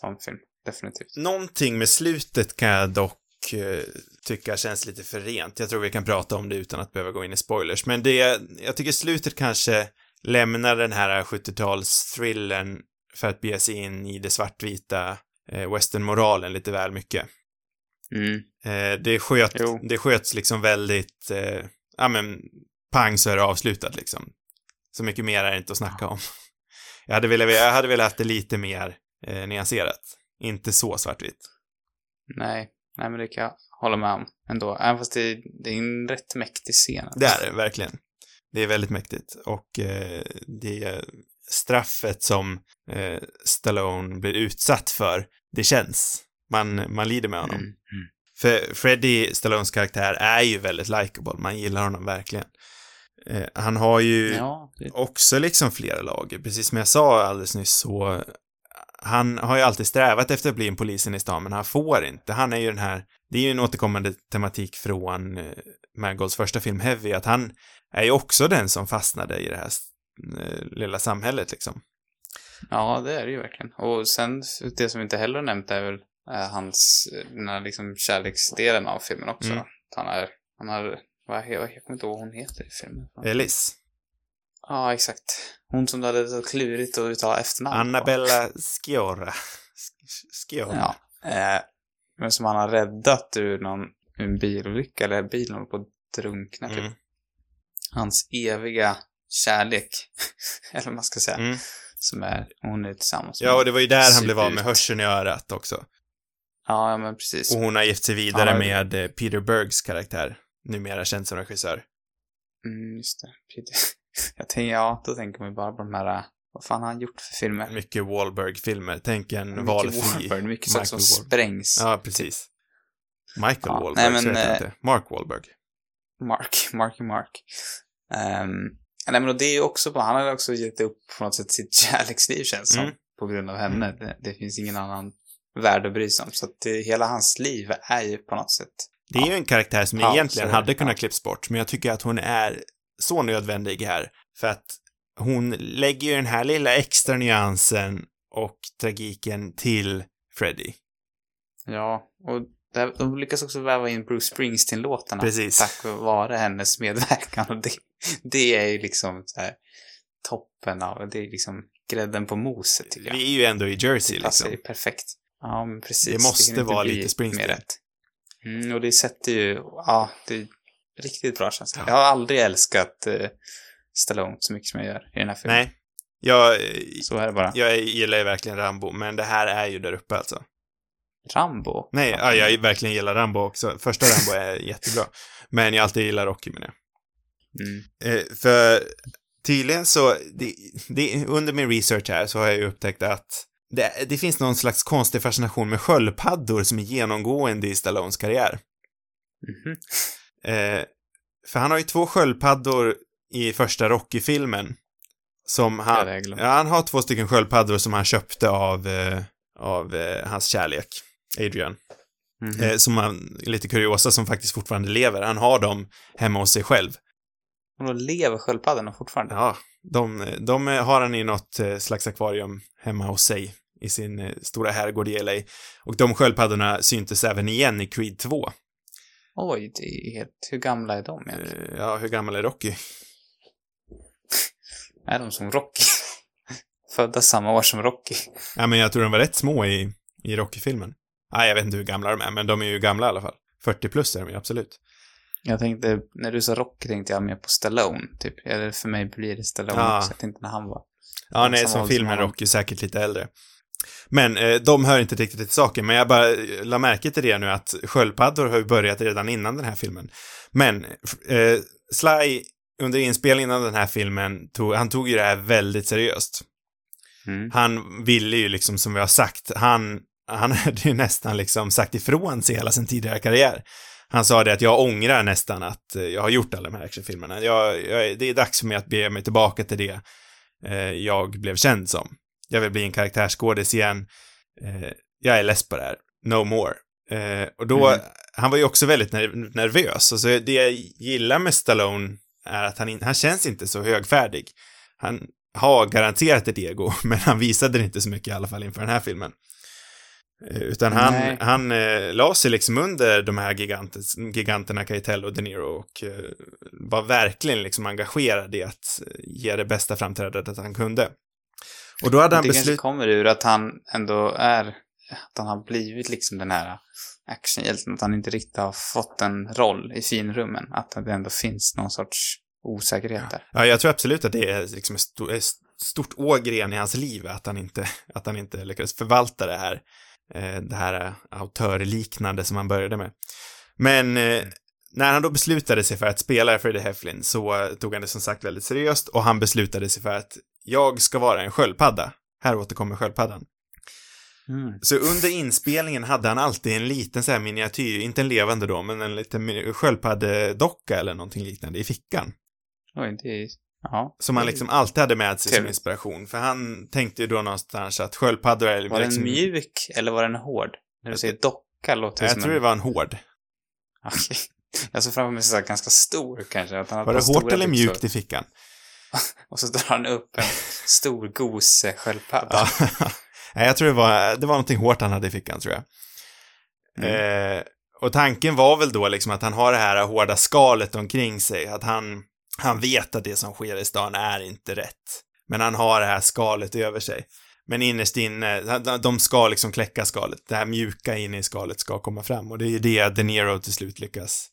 Speaker 2: sån film, definitivt.
Speaker 1: Någonting med slutet kan jag dock eh, tycka känns lite för rent. Jag tror vi kan prata om det utan att behöva gå in i spoilers. Men det, jag tycker slutet kanske lämnar den här 70-tals-thrillern för att bege sig in i det svartvita eh, westernmoralen lite väl mycket.
Speaker 2: Mm.
Speaker 1: Eh, det, sköt,
Speaker 2: Jo.
Speaker 1: det sköts liksom väldigt, eh, ja men, pang så är det avslutat liksom. Så mycket mer är det inte att snacka om. Jag hade velat, jag hade velat haft det lite mer eh, nyanserat. Inte så svartvitt.
Speaker 2: Nej, nej men det kan jag hålla med om ändå. Även fast det, det är en rätt mäktig scen.
Speaker 1: Det är det, verkligen. Det är väldigt mäktigt. Och eh, det straffet som eh, Stallone blir utsatt för, det känns. Man, man lider med honom.
Speaker 2: Mm.
Speaker 1: För Freddie Stallones karaktär är ju väldigt likable. Man gillar honom verkligen. Eh, han har ju
Speaker 2: Ja, det,
Speaker 1: också liksom flera lager. Precis som jag sa alldeles nyss så han har ju alltid strävat efter att bli en polisen i stan, men han får inte. Han är ju den här, det är ju en återkommande tematik från eh, Mangolds första film Heavy, att han är ju också den som fastnade i det här eh, lilla samhället liksom.
Speaker 2: ja, det är det ju verkligen. Och sen, det som vi inte heller nämnt är väl eh, hans, den här liksom kärleksdelen av filmen också.
Speaker 1: Mm.
Speaker 2: Han är, han har, vad, he- jag kommer inte ihåg vad hon heter i filmen.
Speaker 1: Elis.
Speaker 2: Ja, exakt. Hon som du hade så klurigt att uttala efternamn.
Speaker 1: Annabella Sciorra. Sciorra.
Speaker 2: Ja. Eh, men som han har räddat ur någon ur en bilolycka, eller bilen håller på att drunkna typ.
Speaker 1: Mm.
Speaker 2: Hans eviga kärlek, eller vad man ska säga,
Speaker 1: Mm.
Speaker 2: som är, hon är tillsammans
Speaker 1: Ja, och det var ju där han blev av med hörseln i örat också.
Speaker 2: Ja, ja, men precis.
Speaker 1: Och hon har gift sig vidare
Speaker 2: Ja,
Speaker 1: med eh, Peter Bergs karaktär, numera känd som regissör.
Speaker 2: Mm, just det. Peter. Jag tänker, ja, då tänker man ju bara på de här, vad fan har han gjort för filmer?
Speaker 1: Mycket Wahlberg-filmer. Tänk en
Speaker 2: Mycket
Speaker 1: valfri
Speaker 2: Wahlberg, mycket saker som
Speaker 1: Wahlberg.
Speaker 2: sprängs.
Speaker 1: Ja, precis. Michael
Speaker 2: Ja,
Speaker 1: Wahlberg,
Speaker 2: nej,
Speaker 1: så
Speaker 2: men,
Speaker 1: heter han
Speaker 2: eh,
Speaker 1: inte. Mark Wahlberg.
Speaker 2: Mark, Marky Mark. Um, nej, men och det är ju också på, han har också gett upp på något sätt sitt kärleksliv känns som,
Speaker 1: Mm.
Speaker 2: på grund av henne. Det, det finns ingen annan värld att bry sig om. Så att det, hela hans liv är ju på något sätt
Speaker 1: Det är ju en karaktär som
Speaker 2: Ja,
Speaker 1: egentligen
Speaker 2: så
Speaker 1: hade kunnat
Speaker 2: Ja.
Speaker 1: klipps bort, men jag tycker att hon är så nödvändig här. För att hon lägger ju den här lilla extra nyansen och tragiken till Freddy.
Speaker 2: Ja, och där, de lyckas också väva in Bruce Springsteen-låtarna.
Speaker 1: Precis.
Speaker 2: Tack vare hennes medverkan. Och det, det är ju liksom så här toppen av, det är liksom grädden på moset tycker jag.
Speaker 1: Vi är ju ändå i Jersey
Speaker 2: det
Speaker 1: liksom.
Speaker 2: ju perfekt. Ja, men precis.
Speaker 1: Det måste
Speaker 2: inte
Speaker 1: vara lite Springsteen.
Speaker 2: mer rätt. Mm, och det sätter ju, ja, det riktigt bra känsla. Jag har aldrig älskat eh, Stallone så mycket som jag gör i den här filmen.
Speaker 1: Nej. Jag,
Speaker 2: Så är det bara.
Speaker 1: jag gillar ju verkligen Rambo, men det här är ju där uppe alltså.
Speaker 2: Rambo.
Speaker 1: Nej, ja, jag verkligen gillar Rambo också. Första Rambo är jättebra. Men jag alltid gillar Rocky menar jag.
Speaker 2: Mm.
Speaker 1: Eh, för tydligen så, det, det, under min research här så har jag ju upptäckt att det, det finns någon slags konstig fascination med sköldpaddor som är genomgående i Stallones karriär.
Speaker 2: Mhm.
Speaker 1: Eh, för han har ju två sköldpaddor i första Rocky-filmen. Som han, ja, han har två stycken sköldpaddor som han köpte av, eh, av eh, hans kärlek, Adrian.
Speaker 2: Mhm.
Speaker 1: Eh, som han, lite kuriosa som faktiskt fortfarande lever. Han har dem hemma hos sig själv.
Speaker 2: Och då lever sköldpaddorna fortfarande?
Speaker 1: Ja, de, de har han i något eh, slags akvarium hemma hos sig i sin eh, stora herrgård i LA. Och de sköldpaddorna syntes även igen i Creed 2.
Speaker 2: Oj, det är helt... Hur gamla är de egentligen?
Speaker 1: Eh, Ja, hur gammal är Rocky?
Speaker 2: Är de som Rocky? Födda samma år som Rocky.
Speaker 1: Ja, men jag tror de var rätt små i, i Rocky-filmen. Nej, jag vet inte hur gamla de är, men de är ju gamla i alla fall. 40 plus är de ju absolut.
Speaker 2: Jag tänkte, när du sa Rocky tänkte jag mer på Stallone, typ. Eller för mig blir det Stallone
Speaker 1: Ja.
Speaker 2: också. Jag tänkte när han var...
Speaker 1: Ja, nej, som filmen. Rocky säkert lite äldre. Men eh, de hör inte riktigt till saken, men jag bara eh, la märke till det nu att sköldpaddor har ju börjat redan innan den här filmen. Men eh, Sly, under inspelningen av den här filmen, tog, han tog ju det här väldigt seriöst.
Speaker 2: Mm.
Speaker 1: Han ville ju liksom, som vi har sagt, han han hade ju nästan liksom sagt ifrån sig hela sin tidigare karriär. Han sa det att jag ångrar nästan att eh, jag har gjort alla de här actionfilmerna. Jag, jag, det är dags för mig att bege mig tillbaka till det eh, jag blev känd som. Jag vill bli en karaktärsskådis igen. Eh, jag är less på det här. No more. Eh, och då,
Speaker 2: Mm.
Speaker 1: han var ju också väldigt ner- nervös. Alltså det jag gillar med Stallone är att han, in, han känns inte så högfärdig. Han har garanterat ett ego, men han visade det inte så mycket i alla fall inför den här filmen. Eh, Utan han,
Speaker 2: Nej.
Speaker 1: han eh, la sig liksom under de här gigantes, giganterna Keitel och De Niro och eh, var verkligen liksom engagerad i att eh, ge det bästa framträdandet han kunde. Och då hade han
Speaker 2: det kanske
Speaker 1: beslutat...
Speaker 2: kommer ur att han ändå är, att han har blivit liksom den här actionhjälten, att han inte riktigt har fått en roll i finrummen. Att det ändå finns någon sorts osäkerhet där.
Speaker 1: Ja, jag tror absolut att det är liksom ett sto- ett stort ågren i hans liv, att han inte, att han inte lyckades förvalta det här, eh, det här eh, autörliknande som han började med. Men eh, när han då beslutade sig för att spela Freddie Heflin så tog han det som sagt väldigt seriöst och han beslutade sig för att jag ska vara en sköldpadda. Här återkommer sköldpaddan.
Speaker 2: Mm.
Speaker 1: Så under inspelningen hade han alltid en liten så här miniatyr, inte en levande då, men en liten sköldpaddedocka eller någonting liknande i fickan.
Speaker 2: Oj, det är... Ja.
Speaker 1: Som han liksom alltid hade med sig som
Speaker 2: Trevligt.
Speaker 1: inspiration. För han tänkte ju då någonstans att sköldpaddor är
Speaker 2: Var
Speaker 1: liksom...
Speaker 2: den mjuk eller var den hård? När du säger docka låter det
Speaker 1: Jag
Speaker 2: som
Speaker 1: tror
Speaker 2: en...
Speaker 1: det var en hård.
Speaker 2: Okej. Jag såg framför mig så här ganska stor kanske. Att han
Speaker 1: Var det hårt eller mjukt i fickan?
Speaker 2: Och så drar han upp en stor gos-sköldpadda.
Speaker 1: Nej, jag tror det var, det var någonting hårt han hade i fickan, tror jag.
Speaker 2: Mm.
Speaker 1: Eh, och tanken var väl då liksom att han har det här hårda skalet omkring sig, att han, han vet att det som sker i stan är inte rätt. Men han har det här skalet över sig. Men innerst inne, de- de ska liksom kläcka skalet. Det här mjuka inne i skalet ska komma fram. Och det är ju det De Niro till slut lyckas.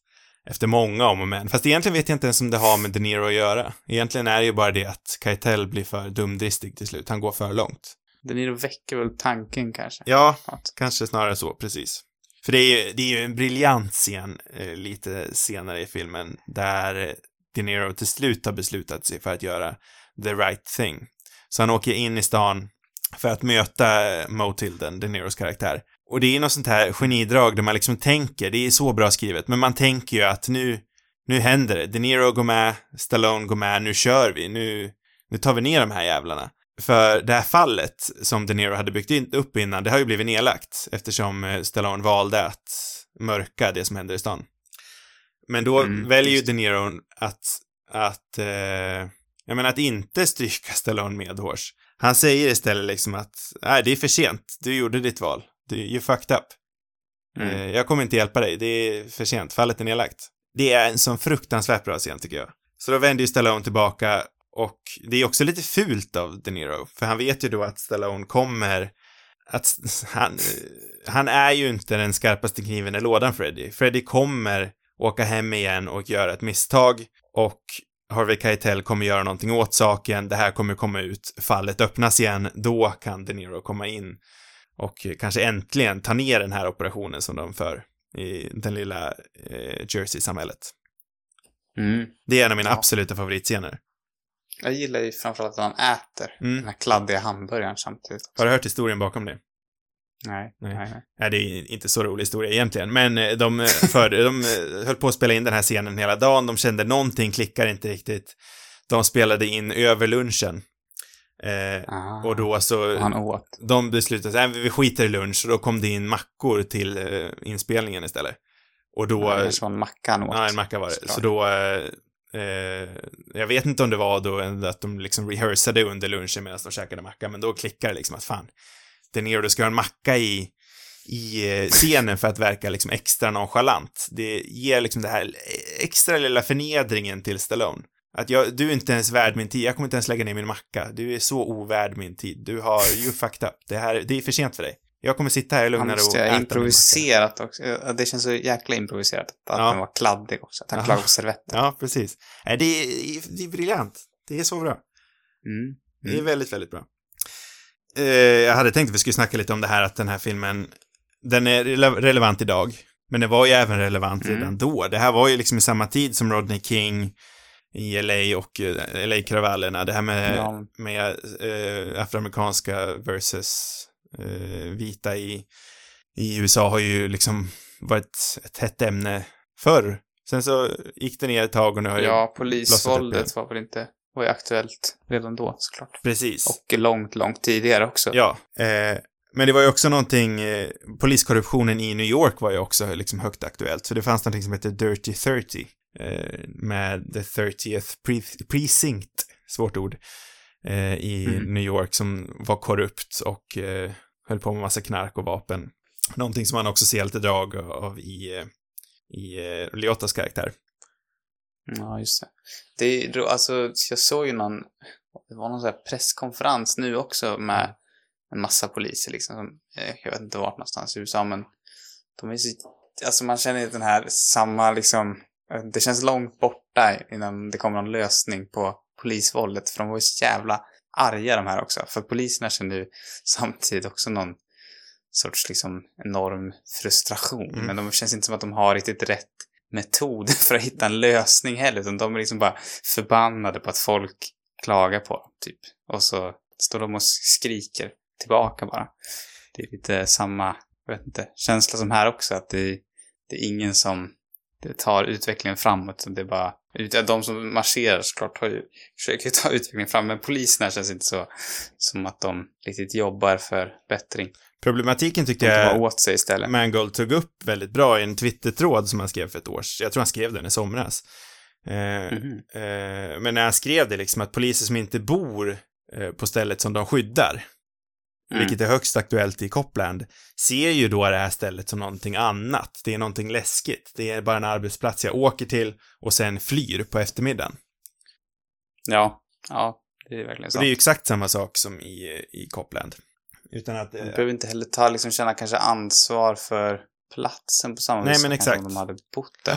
Speaker 1: Efter många om och men. Fast egentligen vet jag inte ens om det har med De Niro att göra. Egentligen är det ju bara det att Keitel blir för dumdristig till slut. Han går för långt.
Speaker 2: De Niro väcker väl tanken kanske.
Speaker 1: Ja,
Speaker 2: Något.
Speaker 1: kanske snarare så, precis. För det är ju, det är ju en briljant scen eh, lite senare i filmen där De Niro till slut har beslutat sig för att göra the right thing. Så han åker in i stan för att möta eh, Mo Tilden, De Niros karaktär. Och det är något sånt här genidrag där man liksom tänker, det är så bra skrivet, men man tänker ju att nu, nu händer det. De Niro går med, Stallone går med, nu kör vi, nu, nu tar vi ner de här jävlarna. För det här fallet som De Niro hade byggt upp innan, det har ju blivit nedlagt eftersom eh, Stallone valde att mörka det som händer i stan. Men då
Speaker 2: Mm,
Speaker 1: väljer ju De Niro att, att, eh, jag menar att inte stryka Stallone medhårs. Han säger istället liksom att, nej, det är för sent, du gjorde ditt val, you fucked up.
Speaker 2: Mm.
Speaker 1: Eh, jag kommer inte hjälpa dig, det är för sent, fallet är nedlagt. Det är en sån fruktansvärt bra scen tycker jag. Så då vänder ju Stallone tillbaka och det är också lite fult av De Niro, för han vet ju då att Stallone kommer att han, han är ju inte den skarpaste kniven i lådan, Freddy. Freddy kommer åka hem igen och göra ett misstag och Harvey Keitel kommer göra någonting åt saken, det här kommer komma ut, fallet öppnas igen, då kan De Niro komma in och kanske äntligen ta ner den här operationen som de för i den lilla eh, Jersey-samhället.
Speaker 2: Mm.
Speaker 1: Det är en av mina
Speaker 2: Ja.
Speaker 1: absoluta favoritscener.
Speaker 2: Jag gillar ju framförallt att han äter
Speaker 1: Mm.
Speaker 2: den här kladdiga hamburgaren samtidigt.
Speaker 1: Har du hört historien bakom det?
Speaker 2: Nej,
Speaker 1: Nej.
Speaker 2: nej, nej.
Speaker 1: Nej, det är inte så rolig historia egentligen, men eh, de, eh, för, de eh, höll på att spela in den här scenen hela dagen, de kände någonting klickar inte riktigt. De spelade in över lunchen. Eh,
Speaker 2: Ah,
Speaker 1: och då så,
Speaker 2: han åt.
Speaker 1: de beslutade att vi skiter i lunch, och då kom det in mackor till eh, inspelningen istället. Och då,
Speaker 2: Det var en macka han åt.
Speaker 1: ja, en macka var det.
Speaker 2: såklart.
Speaker 1: Så då, eh, eh, jag vet inte om det var då att de liksom rehearsade under lunchen medan de käkade macka, men då klickade det liksom att fan, De Niro, du ska ha en macka i, i eh, scenen för att verka liksom extra nonchalant. Det ger liksom det här extra lilla förnedringen till Stallone. Att jag, du är inte ens värd min tid, jag kommer inte ens lägga ner min macka. Du är så ovärd min tid. Du har, you fucked up. Det här, det är för sent för dig. Jag kommer sitta här i lugn
Speaker 2: Han
Speaker 1: och äta
Speaker 2: improviserat också. Det känns så jäkla improviserat att
Speaker 1: Ja.
Speaker 2: den var kladdig också. Att han klagade på servetter.
Speaker 1: Ja, precis. Det är, det är briljant. Det är så bra.
Speaker 2: Mm.
Speaker 1: Det är
Speaker 2: Mm.
Speaker 1: väldigt, väldigt bra. Eh, jag hade tänkt att vi skulle snacka lite om det här att den här filmen, den är rele- relevant idag, men den var ju även relevant
Speaker 2: Mm.
Speaker 1: redan då. Det här var ju liksom i samma tid som Rodney King i LA och eh, LA-kravallerna. Det här med,
Speaker 2: Ja.
Speaker 1: med eh, afroamerikanska versus Eh, vita i, i USA har ju liksom varit ett hett ämne förr. Sen så gick det ner ett tag och nu har
Speaker 2: Ja, polisvåldet var väl inte, var ju aktuellt redan då såklart.
Speaker 1: Precis.
Speaker 2: Och långt, långt tidigare också.
Speaker 1: Ja, eh, men det var ju också någonting, eh, poliskorruptionen i New York var ju också liksom högt aktuellt, för det fanns någonting som heter Dirty 30, eh, med the 30th pre- precinct, svårt ord, eh, i
Speaker 2: Mm.
Speaker 1: New York som var korrupt och eh, höll på med massa knark och vapen. Någonting som man också ser lite drag av i, eh, i eh, Liotas karaktär.
Speaker 2: Ja, just det. Det är, alltså, jag såg ju någon, det var någon sån här presskonferens nu också med en massa poliser liksom. Som, eh, jag vet inte vart någonstans i USA, men de är så, alltså man känner ju den här samma liksom, det känns långt borta innan det kommer någon lösning på polisvåldet, för de var ju så jävla arga de här också. För poliserna kände ju samtidigt också någon sorts liksom enorm frustration,
Speaker 1: Mm.
Speaker 2: men de känns inte som att de har riktigt rätt metod för att hitta en lösning heller, utan de är liksom bara förbannade på att folk klagar på dem, typ. Och så står de och skriker tillbaka bara. Det är lite samma, jag vet inte, känsla som här också, att det, det är ingen som det tar utvecklingen framåt, det är bara de som marscherar såklart har ju, försöker ta utvecklingen fram, men poliserna känns inte så som att de riktigt jobbar för bättring.
Speaker 1: Problematiken tyckte jag
Speaker 2: åt sig istället.
Speaker 1: Mangold tog upp väldigt bra i en Twitter-tråd som han skrev för ett år sedan. Jag tror han skrev den i somras. Eh,
Speaker 2: Mhm.
Speaker 1: eh, men när han skrev det liksom att poliser som inte bor eh, på stället som de skyddar,
Speaker 2: Mm.
Speaker 1: vilket är högst aktuellt i Copland, ser ju då det här stället som någonting annat. Det är någonting läskigt. Det är bara en arbetsplats jag åker till och sen flyr på eftermiddagen.
Speaker 2: Ja, ja, det är verkligen
Speaker 1: Och
Speaker 2: så.
Speaker 1: det är ju exakt samma sak som i, i Copland. Utan att...
Speaker 2: De
Speaker 1: Eh,
Speaker 2: behöver inte heller ta, liksom, känna kanske ansvar för platsen på samma
Speaker 1: Nej,
Speaker 2: vis
Speaker 1: men
Speaker 2: som
Speaker 1: exakt.
Speaker 2: de hade bott där.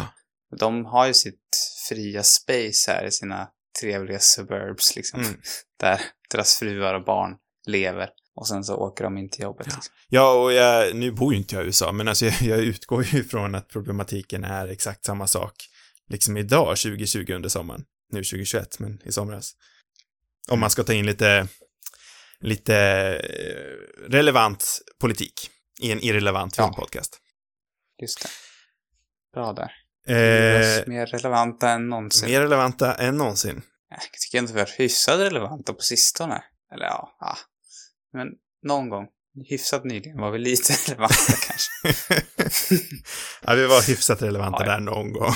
Speaker 1: Ja.
Speaker 2: De har ju sitt fria space här i sina trevliga suburbs liksom.
Speaker 1: Mm.
Speaker 2: Där deras fruar och barn lever. Och sen så åker de in till jobbet. Liksom.
Speaker 1: Ja, och jag, nu bor ju inte jag i USA, men alltså jag, jag utgår ju ifrån att problematiken är exakt samma sak, liksom idag, 2020 under sommaren. Nu 2021, men i somras. Om man ska ta in lite, lite eh, relevant politik i en irrelevant
Speaker 2: Ja.
Speaker 1: filmpodcast.
Speaker 2: Just det. Bra där.
Speaker 1: Eh,
Speaker 2: mer relevanta än någonsin.
Speaker 1: mer relevanta än någonsin.
Speaker 2: Jag tycker inte vi har hyfsat relevanta på sistone. Eller ja, ja. Men någon gång. Hyfsat nyligen var vi lite relevanta kanske.
Speaker 1: ja, vi var hyfsat relevanta
Speaker 2: Ja,
Speaker 1: där någon gång.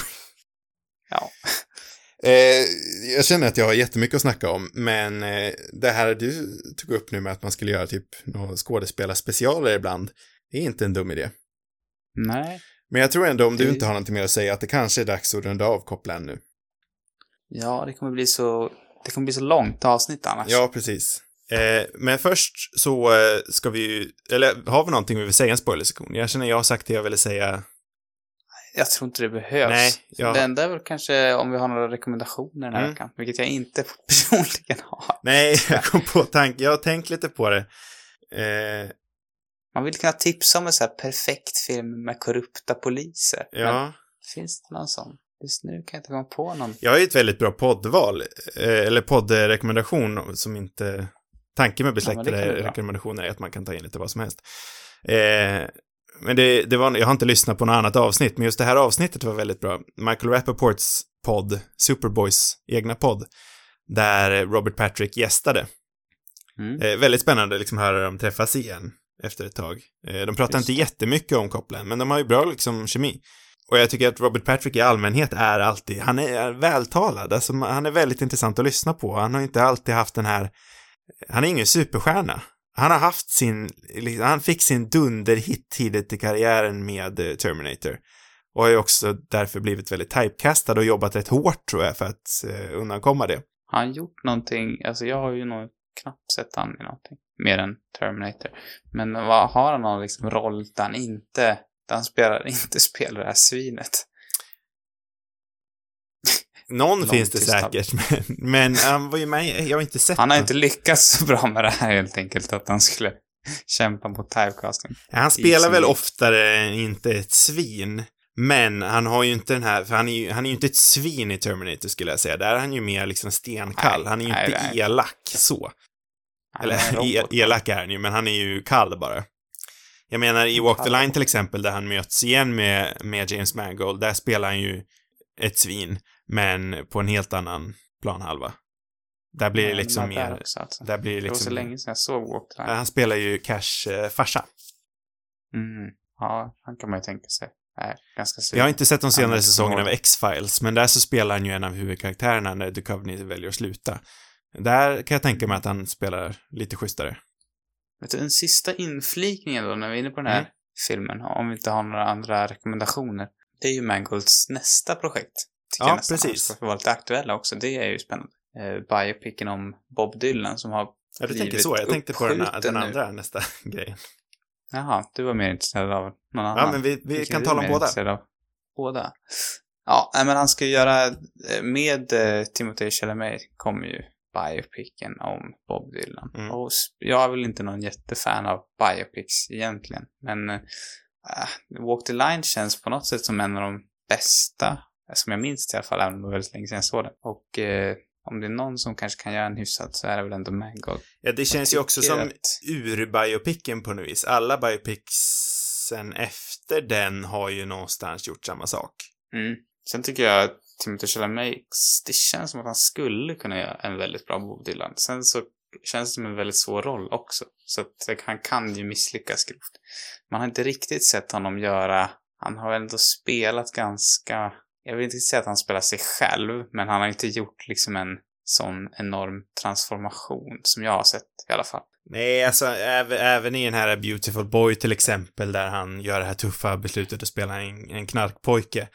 Speaker 2: Ja.
Speaker 1: Eh, jag känner att jag har jättemycket att snacka om, men eh, det här du tog upp nu med att man skulle göra typ några skådespelarspecialer ibland, det är inte en dum idé.
Speaker 2: Nej.
Speaker 1: Men jag tror ändå om du
Speaker 2: Det-
Speaker 1: inte har någonting mer att säga att det kanske är dags att runda av Copland nu.
Speaker 2: Ja, det kommer bli så... Det kommer bli så långt avsnitt annars.
Speaker 1: Ja, precis. Eh, men först så eh, ska vi ju, eller har vi någonting vi vill säga en spoilersektion? Jag känner jag har sagt det jag ville säga.
Speaker 2: Jag tror inte det behövs.
Speaker 1: Nej, ja.
Speaker 2: Det enda är väl kanske om vi har några rekommendationer den här
Speaker 1: Mm.
Speaker 2: veckan. Vilket jag inte personligen har.
Speaker 1: Nej, jag kom på tanken, jag har tänkt lite på det. Eh,
Speaker 2: Man vill kunna tipsa om en så här perfekt film med korrupta poliser. Men
Speaker 1: ja.
Speaker 2: finns det någon sån? Just nu kan jag inte komma på någon.
Speaker 1: Jag har ju ett väldigt bra poddval, eh, eller poddrekommendation som inte... Tanken med
Speaker 2: Ja,
Speaker 1: besläktade
Speaker 2: bra.
Speaker 1: rekommendationer är att man kan ta in lite vad som helst. Eh, men det, det var, jag har inte lyssnat på något annat avsnitt, men just det här avsnittet var väldigt bra. Michael Rappaports podd, Superboys egna podd, där Robert Patrick gästade.
Speaker 2: Mm.
Speaker 1: Eh, väldigt spännande liksom höra dem träffas igen efter ett tag. Eh, de pratar
Speaker 2: Just
Speaker 1: inte jättemycket om Copland, men de har ju bra liksom kemi. Och jag tycker att Robert Patrick i allmänhet är alltid, han är vältalad, alltså han är väldigt intressant att lyssna på. Han har inte alltid haft den här, han är ingen superstjärna. Han har haft sin, liksom, han fick sin dunderhit tidigt i karriären med eh, Terminator. Och har ju också därför blivit väldigt typecastad och jobbat rätt hårt tror jag för att eh, undankomma det.
Speaker 2: Har han gjort någonting? Alltså jag har ju nog knappt sett han i någonting. Mer än Terminator. Men vad, har han någon liksom roll där han inte, där han spelar, inte spelar det här svinet?
Speaker 1: Någon finns det säkert, men, men han var ju med, jag har inte sett
Speaker 2: Han har
Speaker 1: någon.
Speaker 2: inte lyckats så bra med det här helt enkelt, att han skulle kämpa mot typecasting.
Speaker 1: Han spelar väl oftare inte ett svin, men han har ju inte den här, för han är ju, han är ju inte ett svin i Terminator skulle jag säga. Där är han ju mer liksom stenkall.
Speaker 2: Nej,
Speaker 1: han är ju
Speaker 2: nej,
Speaker 1: inte
Speaker 2: nej.
Speaker 1: elak så. Eller
Speaker 2: robot.
Speaker 1: e- elak är han ju, men han är ju kall bara. Jag menar i Walk the. Line till exempel, där han möts igen med, med James Mangold, där spelar han ju ett svin, men på en helt annan planhalva. Där blir det liksom
Speaker 2: men där
Speaker 1: mer...
Speaker 2: också, alltså.
Speaker 1: Där blir det
Speaker 2: Det var så
Speaker 1: liksom...
Speaker 2: länge sedan jag såg Walk the Line.
Speaker 1: Han spelar ju Cash eh, farsa.
Speaker 2: Mm. Ja, han kan man ju tänka sig. Nej, ganska synd.
Speaker 1: Jag har inte sett de senare
Speaker 2: är
Speaker 1: säsongerna av. X-Files, men där så spelar han ju en av huvudkaraktärerna när Duchovny väljer att sluta. Där kan jag tänka mig att han spelar lite schysstare.
Speaker 2: Vet du, en sista inflikningen då, när vi är inne på den här
Speaker 1: Mm.
Speaker 2: filmen, om vi inte har några andra rekommendationer. Det är ju Mangolds nästa projekt. Tycker
Speaker 1: Ja,
Speaker 2: nästan
Speaker 1: precis.
Speaker 2: Han ska vara lite aktuella också. Det är ju spännande. Eh, biopicen om Bob Dylan som har
Speaker 1: Ja, du tänker så. Jag tänkte på den, den
Speaker 2: uppskjuten nu.
Speaker 1: andra nästa grejen.
Speaker 2: Jaha, du var mer intresserad av någon annan.
Speaker 1: Ja, men vi, vi kan tala om båda.
Speaker 2: Båda? Ja, men han ska göra, eh, med eh, Timothée Chalamet kommer ju biopicen om Bob Dylan.
Speaker 1: Mm.
Speaker 2: Och jag är väl inte någon jättefan av biopics egentligen, men äh, Walk the Line känns på något sätt som en av de bästa, som jag minns det i alla fall, även om det var väldigt länge sedan jag såg den. Och eh, om det är någon som kanske kan göra en hyfsat så är det väl ändå Mangold.
Speaker 1: Ja, det känns ju också som
Speaker 2: att-
Speaker 1: ur-biopicken på något vis. Alla biopics sen efter den har ju någonstans gjort samma sak.
Speaker 2: Mm. Sen tycker jag att Timothée Chalamet, det känns som att han skulle kunna göra en väldigt bra Bob Dylan. Sen så känns det som en väldigt svår roll också. Så att han kan ju misslyckas grovt. Man har inte riktigt sett honom göra, han har ändå spelat ganska, jag vill inte säga att han spelar sig själv, men han har inte gjort liksom en sån enorm transformation som jag har sett i alla fall.
Speaker 1: Nej, alltså även, även i den här Beautiful Boy till exempel, där han gör det här tuffa beslutet att spela en, en knarkpojke,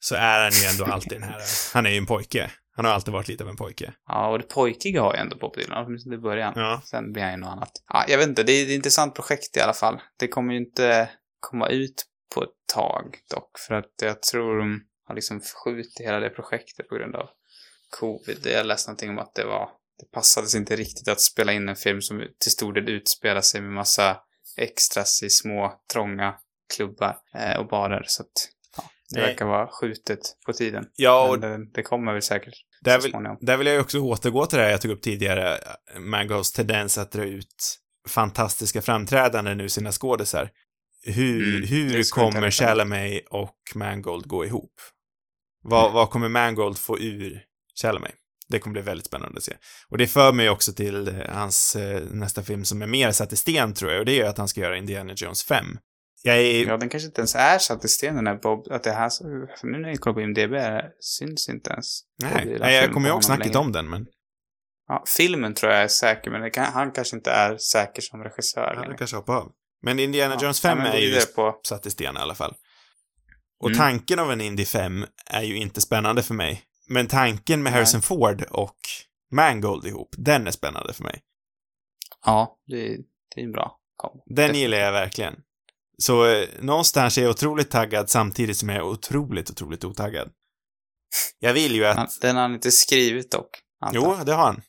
Speaker 1: så är han ju ändå alltid den här, han är ju en pojke. Han har alltid varit lite av en pojke.
Speaker 2: Ja, och det pojkiga har ju ändå Bob Dylan, åtminstone i början.
Speaker 1: Ja.
Speaker 2: Sen blir han ju något annat. Ja, jag vet inte, det är ett intressant projekt i alla fall. Det kommer ju inte komma ut på ett tag dock, för att jag tror har liksom förskjutit hela det projektet på grund av covid. Jag läste någonting om att det var, det passades inte riktigt att spela in en film som till stor del utspelar sig med massa extras i små, trånga klubbar eh, och barer, så att ja, det
Speaker 1: Nej.
Speaker 2: verkar vara skjutet på tiden.
Speaker 1: Ja, och
Speaker 2: det, det kommer väl säkert
Speaker 1: där vill, där vill jag också återgå till det här jag tog upp tidigare, Mangos tendens att dra ut fantastiska framträdanden ur sina skådisar. Hur,
Speaker 2: Mm,
Speaker 1: hur kommer. Chalamet och Mangold gå ihop? Vad, vad kommer Mangold få ur Chalamet? Det kommer bli väldigt spännande att se. Och det för mig också till eh, hans eh, nästa film som är mer satt i sten tror jag, och det är att han ska göra Indiana Jones 5. Jag är...
Speaker 2: Ja, den kanske inte ens är satt i sten den här Bob, att det här, för nu när jag kollar på IMDB syns inte ens.
Speaker 1: Nej, nej, jag kommer ihåg snacket
Speaker 2: längre.
Speaker 1: om den, men
Speaker 2: Ja, filmen tror jag är säker, men kan, han kanske inte är säker som regissör längre.
Speaker 1: kanske hoppat av. Men Indiana
Speaker 2: Ja,
Speaker 1: Jones
Speaker 2: ja,
Speaker 1: 5
Speaker 2: men
Speaker 1: är ju
Speaker 2: på,
Speaker 1: satt i sten i alla fall. Och
Speaker 2: Mm.
Speaker 1: tanken av en Indy 5 är ju inte spännande för mig. Men tanken med
Speaker 2: Nej.
Speaker 1: Harrison Ford och Mangold ihop, den är spännande för mig.
Speaker 2: ja, det, det är en bra kombo.
Speaker 1: Den gillar jag verkligen. Så eh, någonstans är jag otroligt taggad samtidigt som jag är otroligt, otroligt otaggad. Jag vill ju att...
Speaker 2: Han, den har han inte skrivit dock. antar
Speaker 1: Jo, det har han.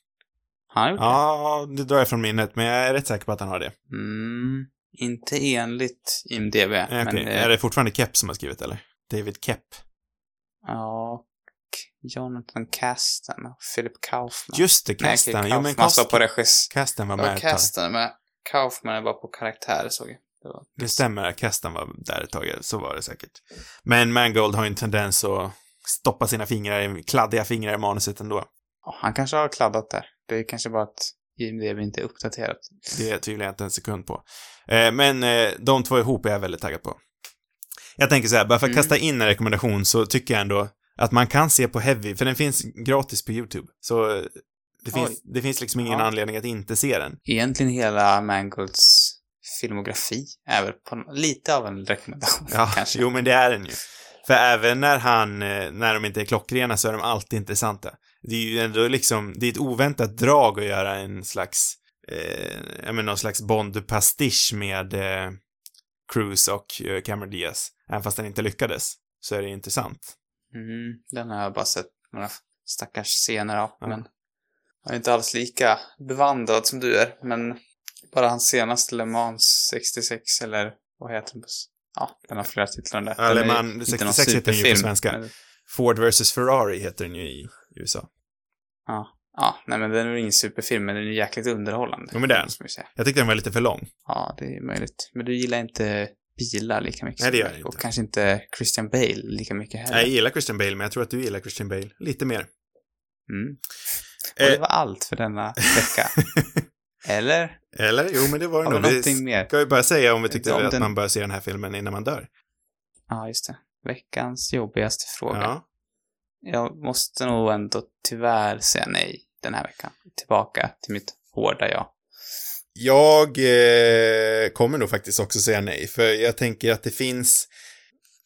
Speaker 2: Han har gjort
Speaker 1: Ja, det drar jag från minnet, men jag är rätt säker på att han har det.
Speaker 2: det? Mm, inte enligt IMDB.
Speaker 1: Eh,
Speaker 2: men det,
Speaker 1: Är det fortfarande Kepp som har skrivit, eller? David Kepp.
Speaker 2: Ja, Jonathan Kasten och Philip Kaufman.
Speaker 1: Just det,
Speaker 2: Nej,
Speaker 1: Kasten.
Speaker 2: okej,
Speaker 1: Jo, men
Speaker 2: Kaufman
Speaker 1: Kost-
Speaker 2: på regis...
Speaker 1: Kasten var
Speaker 2: var
Speaker 1: med ett tag.
Speaker 2: Kasten, men Kaufman bara på karaktär såg jag. Det var...
Speaker 1: Det stämmer, Kasten var där ett tag, så var det säkert. Men Mangold har ju en tendens att stoppa sina fingrar, kladdiga fingrar i manuset ändå.
Speaker 2: Ja, han kanske har kladdat där. Det är kanske bara att IMDB inte är uppdaterat.
Speaker 1: Det tvivlar jag inte en sekund på. Eh, men eh, de två ihop är jag väldigt taggad på. Jag tänker så här, bara för att
Speaker 2: Mm.
Speaker 1: kasta in en rekommendation så tycker jag ändå att man kan se på Heavy, för den finns gratis på YouTube. Så eh, det finns,
Speaker 2: Oj.
Speaker 1: det finns liksom ingen
Speaker 2: Ja.
Speaker 1: anledning att inte se den.
Speaker 2: Egentligen hela Mangolds filmografi är väl på lite av en rekommendation.
Speaker 1: Ja,
Speaker 2: kanske.
Speaker 1: jo men det är den ju. För även när han, när de inte är klockrena så är de alltid intressanta. Det är ju ändå liksom, det är ett oväntat drag att göra en slags, eh, jag menar någon slags Bond-pastisch med eh, Cruise och eh, Cameron Diaz. Även fast den inte lyckades, så är det intressant.
Speaker 2: Mm, den har jag bara sett några stackars scener av.
Speaker 1: Ja.
Speaker 2: Men jag är inte alls lika bevandrad som du är. Men bara hans senaste Le Mans 66 eller vad heter den? Ja, den har flera titlar den där.
Speaker 1: Ja, Le Mans
Speaker 2: inte någon
Speaker 1: 66 heter den ju på svenska. Ford vs Ferrari heter den ju i USA.
Speaker 2: Ja. Ja, nej men den är ingen superfilm, men den är jäkligt underhållande.
Speaker 1: Jo, men det är den. Jag tyckte den var lite för lång.
Speaker 2: Ja, det är möjligt. Men du gillar inte bilar lika mycket
Speaker 1: Nej, det gör jag inte.
Speaker 2: Och kanske inte Christian Bale lika mycket heller.
Speaker 1: Jag gillar Christian Bale, men jag tror att du gillar Christian Bale lite mer.
Speaker 2: Mm. Och det
Speaker 1: Eh.
Speaker 2: var allt för denna vecka. Eller?
Speaker 1: Eller? Jo, men det var det nog. Vi
Speaker 2: mer?
Speaker 1: ska ju bara säga om vi tyckte
Speaker 2: Om
Speaker 1: att
Speaker 2: den-
Speaker 1: man bör se den här filmen innan man dör.
Speaker 2: Ja, just det. Veckans jobbigaste fråga.
Speaker 1: Ja.
Speaker 2: Jag måste nog ändå tyvärr säga nej den här veckan. Tillbaka till mitt hårda jag.
Speaker 1: Jag eh, kommer nog faktiskt också säga nej, för jag tänker att det finns...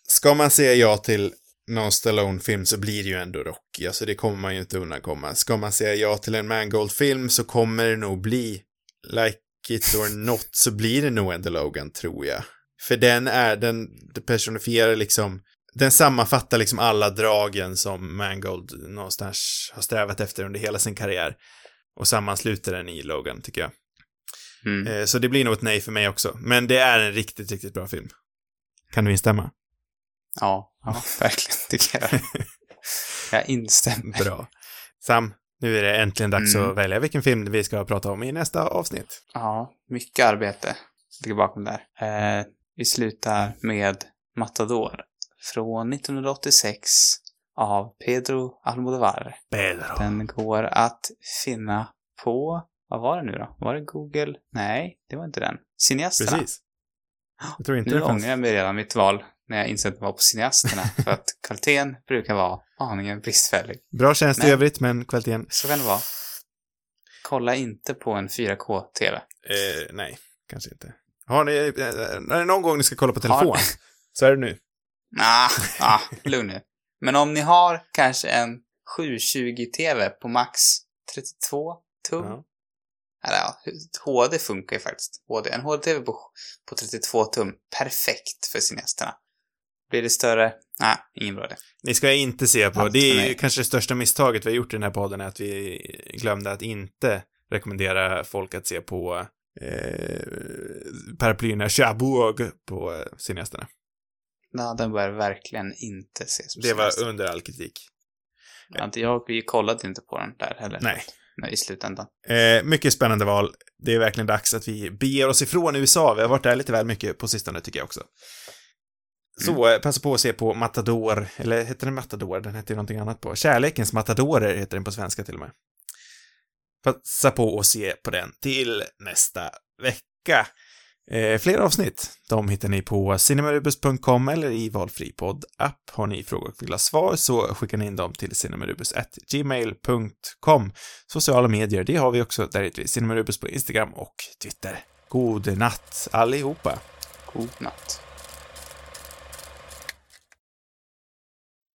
Speaker 1: Ska man säga ja till någon Stallone-film så blir det ju ändå Rocky, alltså det kommer man ju inte undankomma. Ska man säga ja till en Mangold-film så kommer det nog bli Like It or Not så blir det nog ändå Logan, tror jag. För den är, den personifierar liksom, den sammanfattar liksom alla dragen som Mangold någonstans har strävat efter under hela sin karriär. Och sammansluter den i Logan, tycker jag.
Speaker 2: Mm.
Speaker 1: Eh, Så det blir nog ett nej för mig också. Men det är en riktigt, riktigt bra film. Kan du instämma?
Speaker 2: Ja, ja, verkligen tycker jag. Jag instämmer.
Speaker 1: Bra. Sam, nu är det äntligen dags
Speaker 2: Mm.
Speaker 1: att välja vilken film vi ska prata om i nästa avsnitt.
Speaker 2: Ja, mycket arbete ligger bakom där. Eh, vi slutar med Matador från 1986 av Pedro Almodovar.
Speaker 1: Pedro.
Speaker 2: Den går att finna på, vad var det nu då? Var det Google? Nej, det var inte den. Cineasterna.
Speaker 1: Precis. Jag tror inte
Speaker 2: Nu
Speaker 1: det fanns.
Speaker 2: ångrar jag mig redan mitt val när jag insett att det var på Cineasterna. för att kvaliteten brukar vara aningen bristfällig.
Speaker 1: Bra tjänst i
Speaker 2: Men-
Speaker 1: övrigt, men kvaliteten...
Speaker 2: Så kan det vara. Kolla inte på en 4K-TV.
Speaker 1: Eh, nej, kanske inte. Har ni... Eh, när det någon gång ni ska kolla på
Speaker 2: Har-
Speaker 1: telefon, så är det nu.
Speaker 2: Ah, ah, lugn nu. Men om ni har kanske en 720-TV på max 32 tum.
Speaker 1: Ja.
Speaker 2: Eller ja, HD funkar ju faktiskt. HD. En HD-TV på, på 32 tum. Perfekt för cineasterna. Blir det större? Nej, ingen bra idé.
Speaker 1: Ni ska inte se på,
Speaker 2: Allt
Speaker 1: det är
Speaker 2: mig.
Speaker 1: kanske det största misstaget vi har gjort i den här podden, är att vi glömde att inte rekommendera folk att se på eh, paraplyerna Cherbourg på eh, cineasterna.
Speaker 2: Nej, den bör verkligen inte ses på
Speaker 1: Det var
Speaker 2: cineasterna.
Speaker 1: under all kritik.
Speaker 2: Jag vi kollade inte på den där heller. Nej. I slutändan.
Speaker 1: Eh, mycket spännande val. Det är verkligen dags att vi beger oss ifrån USA. Vi har varit där lite väl mycket på sistone, tycker jag också. Så, eh, passa på att se på Matador, eller heter den Matador? Den heter ju någonting annat på. Kärlekens Matadorer heter den på svenska till och med. Passa på att se på den till nästa vecka. Eh, fler avsnitt, de hittar ni på cinemarubus.com eller i valfri podd-app. Har ni frågor och vill ha svar så skickar ni in dem till cinemarubus.gmail.com. Sociala medier, det har vi också. Där heter vi cinemarubus på Instagram och Twitter. God natt allihopa!
Speaker 2: God natt.